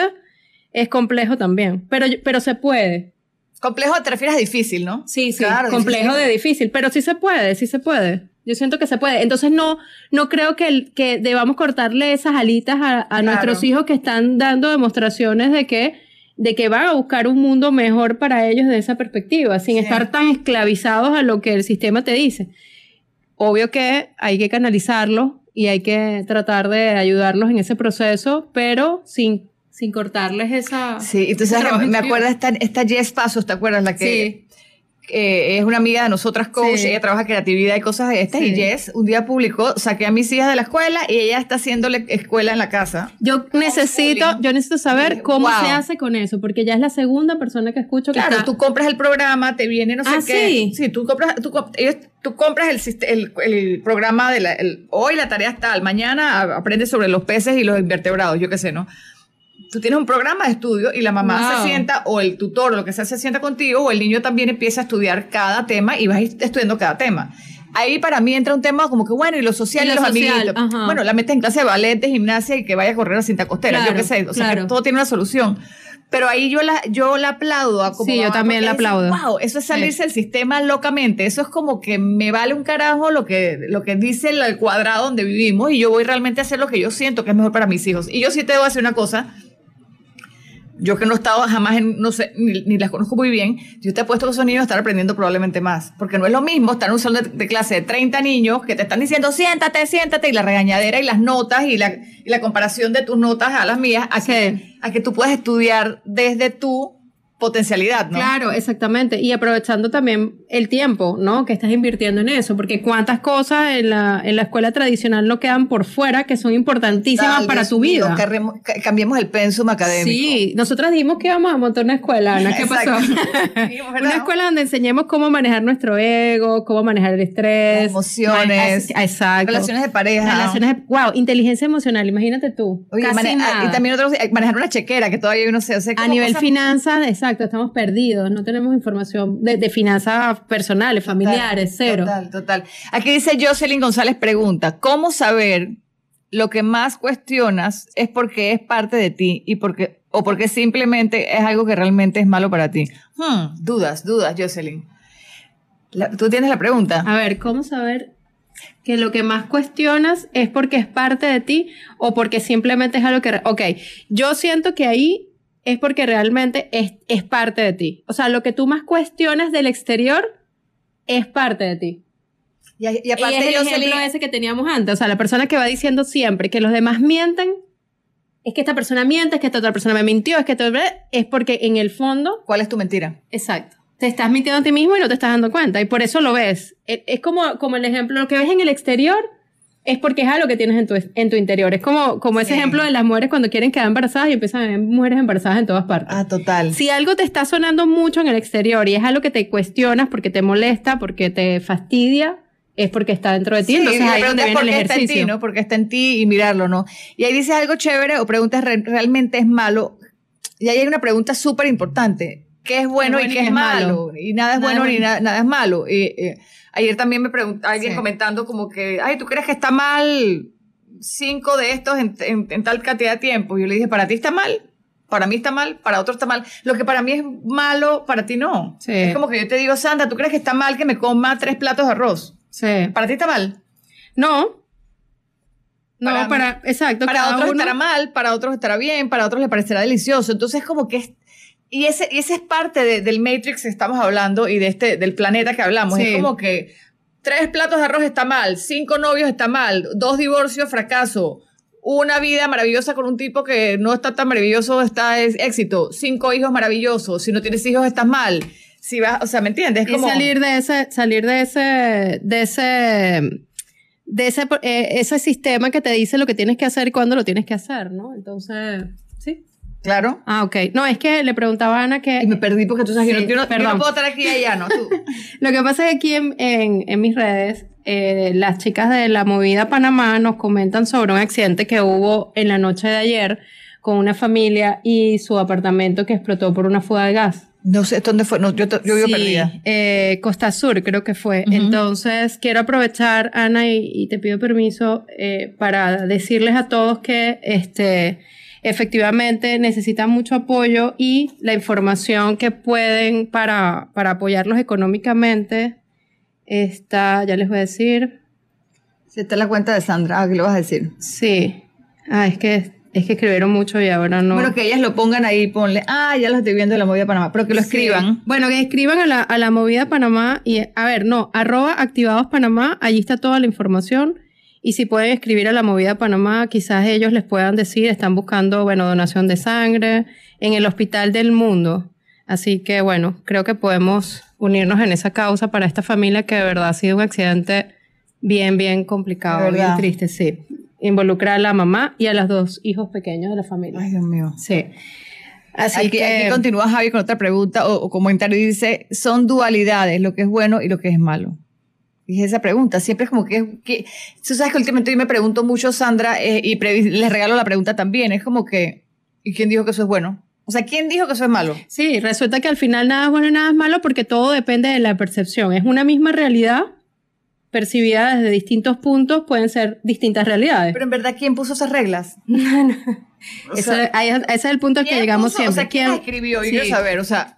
es complejo también, pero, pero se puede. Complejo te refieres a difícil, ¿no? Sí, sí, complejo de difícil, pero sí se puede, sí se puede. Yo siento que se puede. Entonces no, no creo que, que debamos cortarle esas alitas a, nuestros hijos que están dando demostraciones de que, de que van a buscar un mundo mejor para ellos de esa perspectiva, sin estar tan esclavizados a lo que el sistema te dice. Obvio que hay que canalizarlo y hay que tratar de ayudarlos en ese proceso, pero sin sin cortarles esa... Sí, entonces me acuerdo esta, esta Jess Pasos, ¿te acuerdas? La que es una amiga de nosotras, coach, ella trabaja creatividad y cosas de estas, y Jess un día publicó, saqué a mis hijas de la escuela y ella está haciéndole escuela en la casa. Yo necesito, yo necesito saber cómo se hace con eso, porque ya es la segunda persona que escucho que Claro, tú compras el programa, te viene no sé ah, qué. Sí, sí tú compras, tú, tú compras el, el, el programa de la, el, hoy la tarea está, mañana aprendes sobre los peces y los invertebrados, yo qué sé, ¿no? Tú tienes un programa de estudio y la mamá se sienta, o el tutor, o lo que sea, se sienta contigo, o el niño también empieza a estudiar cada tema y vas estudiando cada tema. Ahí para mí entra un tema como que, bueno, y lo social y, los amiguitos. Bueno, la metes en clase de ballet, de gimnasia y que vaya a correr a cinta costera, yo qué sé. O sea, que todo tiene una solución. Pero ahí yo la, yo la aplaudo. A sí, yo también la aplaudo. Wow, eso es salirse del sistema locamente. Eso es como que me vale un carajo lo que, lo que dice el cuadrado donde vivimos y yo voy realmente a hacer lo que yo siento que es mejor para mis hijos. Y yo sí te debo hacer una cosa yo que no he estado jamás en, no sé, ni, las conozco muy bien, yo te apuesto que esos niños están aprendiendo probablemente más. Porque no es lo mismo estar en un salón de, clase de 30 niños que te están diciendo siéntate, siéntate, y la regañadera y las notas y la, y la comparación de tus notas a las mías, a, que, a que tú puedas estudiar desde tú potencialidad, ¿no? Claro, exactamente. Y aprovechando también el tiempo, ¿no? Que estás invirtiendo en eso, porque cuántas cosas en la, en la escuela tradicional no quedan por fuera que son importantísimas para tu vida. cambiemos el pensum académico. Sí, nosotras dijimos que íbamos a montar una escuela, ¿no? ¿Qué pasó? una escuela donde enseñemos cómo manejar nuestro ego, cómo manejar el estrés. emociones. exacto. Relaciones de pareja. Relaciones wow, inteligencia emocional, imagínate tú. Oye, y también otros, manejar una chequera, que todavía uno se... a nivel finanzas, exacto Exacto, estamos perdidos, no tenemos información de, finanzas personales, familiares, cero. Total, total. Aquí dice Jocelyn González pregunta, ¿cómo saber lo que más cuestionas es porque es parte de ti y porque, o porque simplemente es algo que realmente es malo para ti? Hmm, dudas, dudas, Jocelyn. ¿Tú tienes la pregunta? A ver, ¿cómo saber que lo que más cuestionas es porque es parte de ti o porque simplemente es algo que... Ok, yo siento que ahí es porque realmente es, es parte de ti. O sea, lo que tú más cuestionas del exterior es parte de ti. Y, aparte es el ejemplo ese que teníamos antes. O sea, la persona que va diciendo siempre que los demás mienten, es que esta persona miente, es que esta otra persona me mintió, es que todo es porque en el fondo... ¿Cuál es tu mentira? Exacto. Te estás mintiendo a ti mismo y no te estás dando cuenta. Y por eso lo ves. Es, como, como el ejemplo, lo que ves en el exterior es porque es algo que tienes en tu, en tu interior. Es como, como ese ejemplo de las mujeres cuando quieren quedar embarazadas y empiezan a ver mujeres embarazadas en todas partes. Ah, total. Si algo te está sonando mucho en el exterior y es algo que te cuestionas porque te molesta, porque te fastidia, es porque está dentro de ti. Entonces ahí es donde viene el ejercicio. Está en ti, ¿no? Porque está en ti y mirarlo, ¿no? Y ahí dices algo chévere o preguntas, ¿realmente es malo? Y ahí hay una pregunta súper importante. ¿Qué es bueno, y qué, es, malo? Y nada es bueno, ni nada, es malo. Y, eh, Ayer también me preguntó alguien comentando como que, ay, ¿tú crees que está mal cinco de estos en, tal cantidad de tiempo? Y yo le dije, ¿para ti está mal? Para mí está mal, para otros está mal. Lo que para mí es malo, para ti no. Es como que yo te digo, Sandra, ¿tú crees que está mal que me coma tres platos de arroz? Sí. ¿Para ti está mal? No. No, para, exacto. Para otros estará mal, para otros estará bien, para otros le parecerá delicioso. Entonces, como que es y ese, y ese es parte del Matrix que estamos hablando y de este, del planeta que hablamos. Es como que tres platos de arroz está mal, cinco novios está mal, dos divorcios fracaso, una vida maravillosa con un tipo que no está tan maravilloso está es éxito, cinco hijos maravillosos, si no tienes hijos estás mal. Si vas, o sea, ¿me entiendes? Es como... salir de ese, salir de ese, de ese, de ese, eh, ese sistema que te dice lo que tienes que hacer y cuándo lo tienes que hacer, ¿no? Entonces, sí. Claro. Ah, ok. No, es que le preguntaba a Ana que... Y me perdí porque tú sabes que yo, no, puedo estar aquí y allá, ¿no? Tú. Lo que pasa es que aquí en, en, mis redes, eh, las chicas de la movida Panamá nos comentan sobre un accidente que hubo en la noche de ayer con una familia y su apartamento que explotó por una fuga de gas. No sé dónde fue, no, yo, yo vivo perdida. Eh, Costa Sur creo que fue. Entonces quiero aprovechar, Ana, y, y te pido permiso eh, para decirles a todos que este efectivamente necesitan mucho apoyo y la información que pueden para, para apoyarlos económicamente está, ya les voy a decir. Si está la cuenta de Sandra, ¿qué le vas a decir? Sí. Ah, es que es que escribieron mucho y ahora no. Bueno, que ellas lo pongan ahí, ponle, ah, ya lo estoy viendo en la movida Panamá, pero que lo escriban. Bueno, que escriban a la, a la movida Panamá y, a ver, no, arroba activados Panamá, allí está toda la información. Y si pueden escribir a la movida Panamá, quizás ellos les puedan decir, están buscando, bueno, donación de sangre en el Hospital del Mundo. Así que, bueno, creo que podemos unirnos en esa causa para esta familia que de verdad ha sido un accidente bien, bien complicado, bien triste, sí. Involucra a la mamá y a los dos hijos pequeños de la familia. Ay, Dios mío. Sí. Así que aquí continúa Javi con otra pregunta o, o comentario dice, son dualidades, lo que es bueno y lo que es malo. Dije esa pregunta, siempre es como que, que tú sabes que últimamente yo me pregunto mucho, Sandra, eh, y les regalo la pregunta también, es como que, ¿y quién dijo que eso es bueno? O sea, ¿quién dijo que eso es malo? Sí, resulta que al final nada es bueno y nada es malo porque todo depende de la percepción. Es una misma realidad percibida desde distintos puntos, pueden ser distintas realidades. Pero en verdad, ¿quién puso esas reglas? ese es el punto al que llegamos siempre. O sea, ¿quién, escribió? Yo quiero saber, o sea...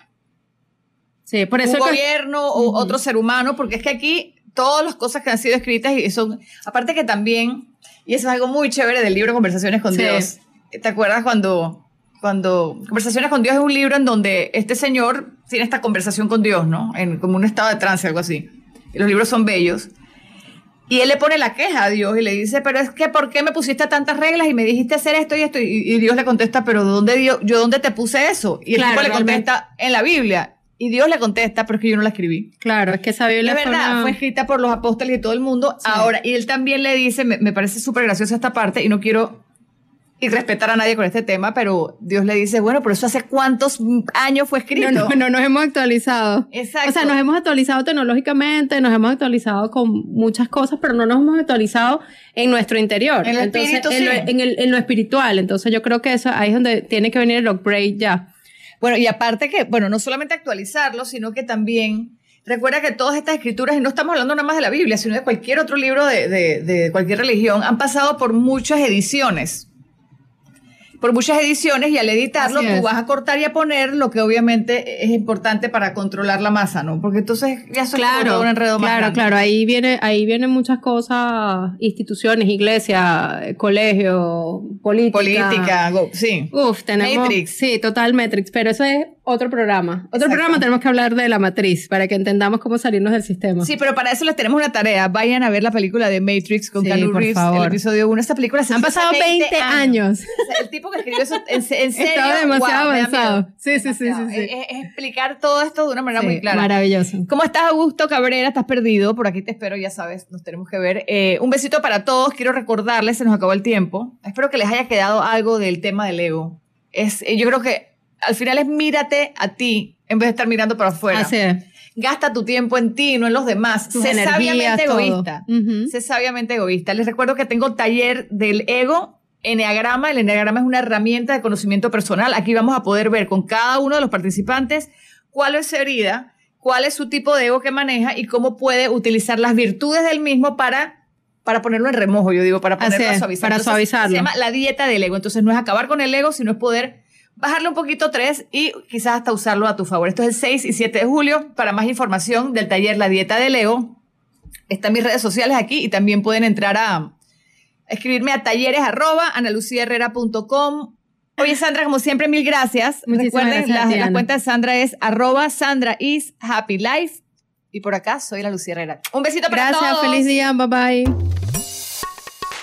Sí, por eso un gobierno o otro ser humano, porque es que aquí todas las cosas que han sido escritas y son, aparte que también, y eso es algo muy chévere del libro Conversaciones con Dios. ¿Te acuerdas cuando, cuando Conversaciones con Dios es un libro en donde este señor tiene esta conversación con Dios, ¿no? En como un estado de trance, algo así. Y los libros son bellos. Y él le pone la queja a Dios y le dice, pero es que ¿por qué me pusiste tantas reglas y me dijiste hacer esto y esto? Y, Dios le contesta, pero ¿dónde Dios, yo dónde te puse eso? Y el tipo le contesta en la Biblia. Y Dios le contesta, pero es que yo no la escribí. Claro, es que esa Biblia fue, verdad, fue escrita por los apóstoles y todo el mundo. Ahora, y él también le dice, me, parece súper graciosa esta parte, y no quiero y respetar a nadie con este tema, pero Dios le dice, bueno, pero eso hace cuántos años fue escrito. No, no, no nos hemos actualizado. Exacto. O sea, nos hemos actualizado tecnológicamente, nos hemos actualizado con muchas cosas, pero no nos hemos actualizado en nuestro interior. En el Entonces, espíritu, en, lo, en, el, en, lo, espiritual. Entonces yo creo que eso ahí es donde tiene que venir el upgrade ya. Bueno, y aparte que, bueno, no solamente actualizarlo, sino que también recuerda que todas estas escrituras, y no estamos hablando nada más de la Biblia, sino de cualquier otro libro de, de, de cualquier religión, han pasado por muchas ediciones por muchas ediciones y al editarlo tú vas a cortar y a poner lo que obviamente es importante para controlar la masa, ¿no? Porque entonces ya son claro, todo un enredo más Claro, claro, ahí viene ahí vienen muchas cosas, instituciones, iglesia, colegio, política. Política, sí. Uf, tenemos Matrix. Sí, total Matrix, pero eso es otro programa. Otro programa tenemos que hablar de la matriz para que entendamos cómo salirnos del sistema. Sí, pero para eso les tenemos una tarea. Vayan a ver la película de Matrix con sí, Keanu Reeves, el episodio 1. Esta película se Han pasado 20, años. el tipo que escribió eso en, serio. Estaba demasiado avanzado. Sí, sí, sí, sí, Es, explicar todo esto de una manera muy clara. Maravilloso. ¿Cómo estás, Augusto Cabrera? ¿Estás perdido? Por aquí te espero, ya sabes, nos tenemos que ver. Eh, un besito para todos. Quiero recordarles, se nos acabó el tiempo. Espero que les haya quedado algo del tema del ego. Es, eh, yo creo que al final es mírate a ti en vez de estar mirando para afuera. Así es. Gasta tu tiempo en ti, no en los demás. sé sabiamente egoísta. Sé sabiamente egoísta. Les recuerdo que tengo taller del ego, Enneagrama. El Enneagrama es una herramienta de conocimiento personal. Aquí vamos a poder ver con cada uno de los participantes cuál es su herida, cuál es su tipo de ego que maneja y cómo puede utilizar las virtudes del mismo para para ponerlo en remojo, yo digo, para ponerlo a suavizar. Para suavizarlo. Se llama la dieta del ego. Entonces no es acabar con el ego, sino es poder bajarle un poquito tres y quizás hasta usarlo a tu favor. Esto es el 6 y 7 de julio. Para más información del taller La Dieta de Leo, están mis redes sociales aquí y también pueden entrar a escribirme a talleres arroba Oye, Sandra, como siempre, mil gracias. Recuerden, la, cuenta de Sandra es arroba Sandra is happy life. Y por acá soy la Lucía Herrera. Un besito para todos. Gracias, feliz día, bye bye.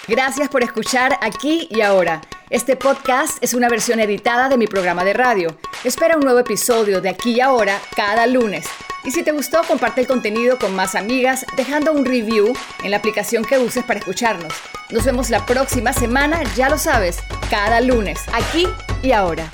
Gracias por escuchar aquí y ahora. Este podcast es una versión editada de mi programa de radio. Espera un nuevo episodio de aquí y ahora cada lunes. Y si te gustó, comparte el contenido con más amigas dejando un review en la aplicación que uses para escucharnos. Nos vemos la próxima semana, ya lo sabes, cada lunes, aquí y ahora.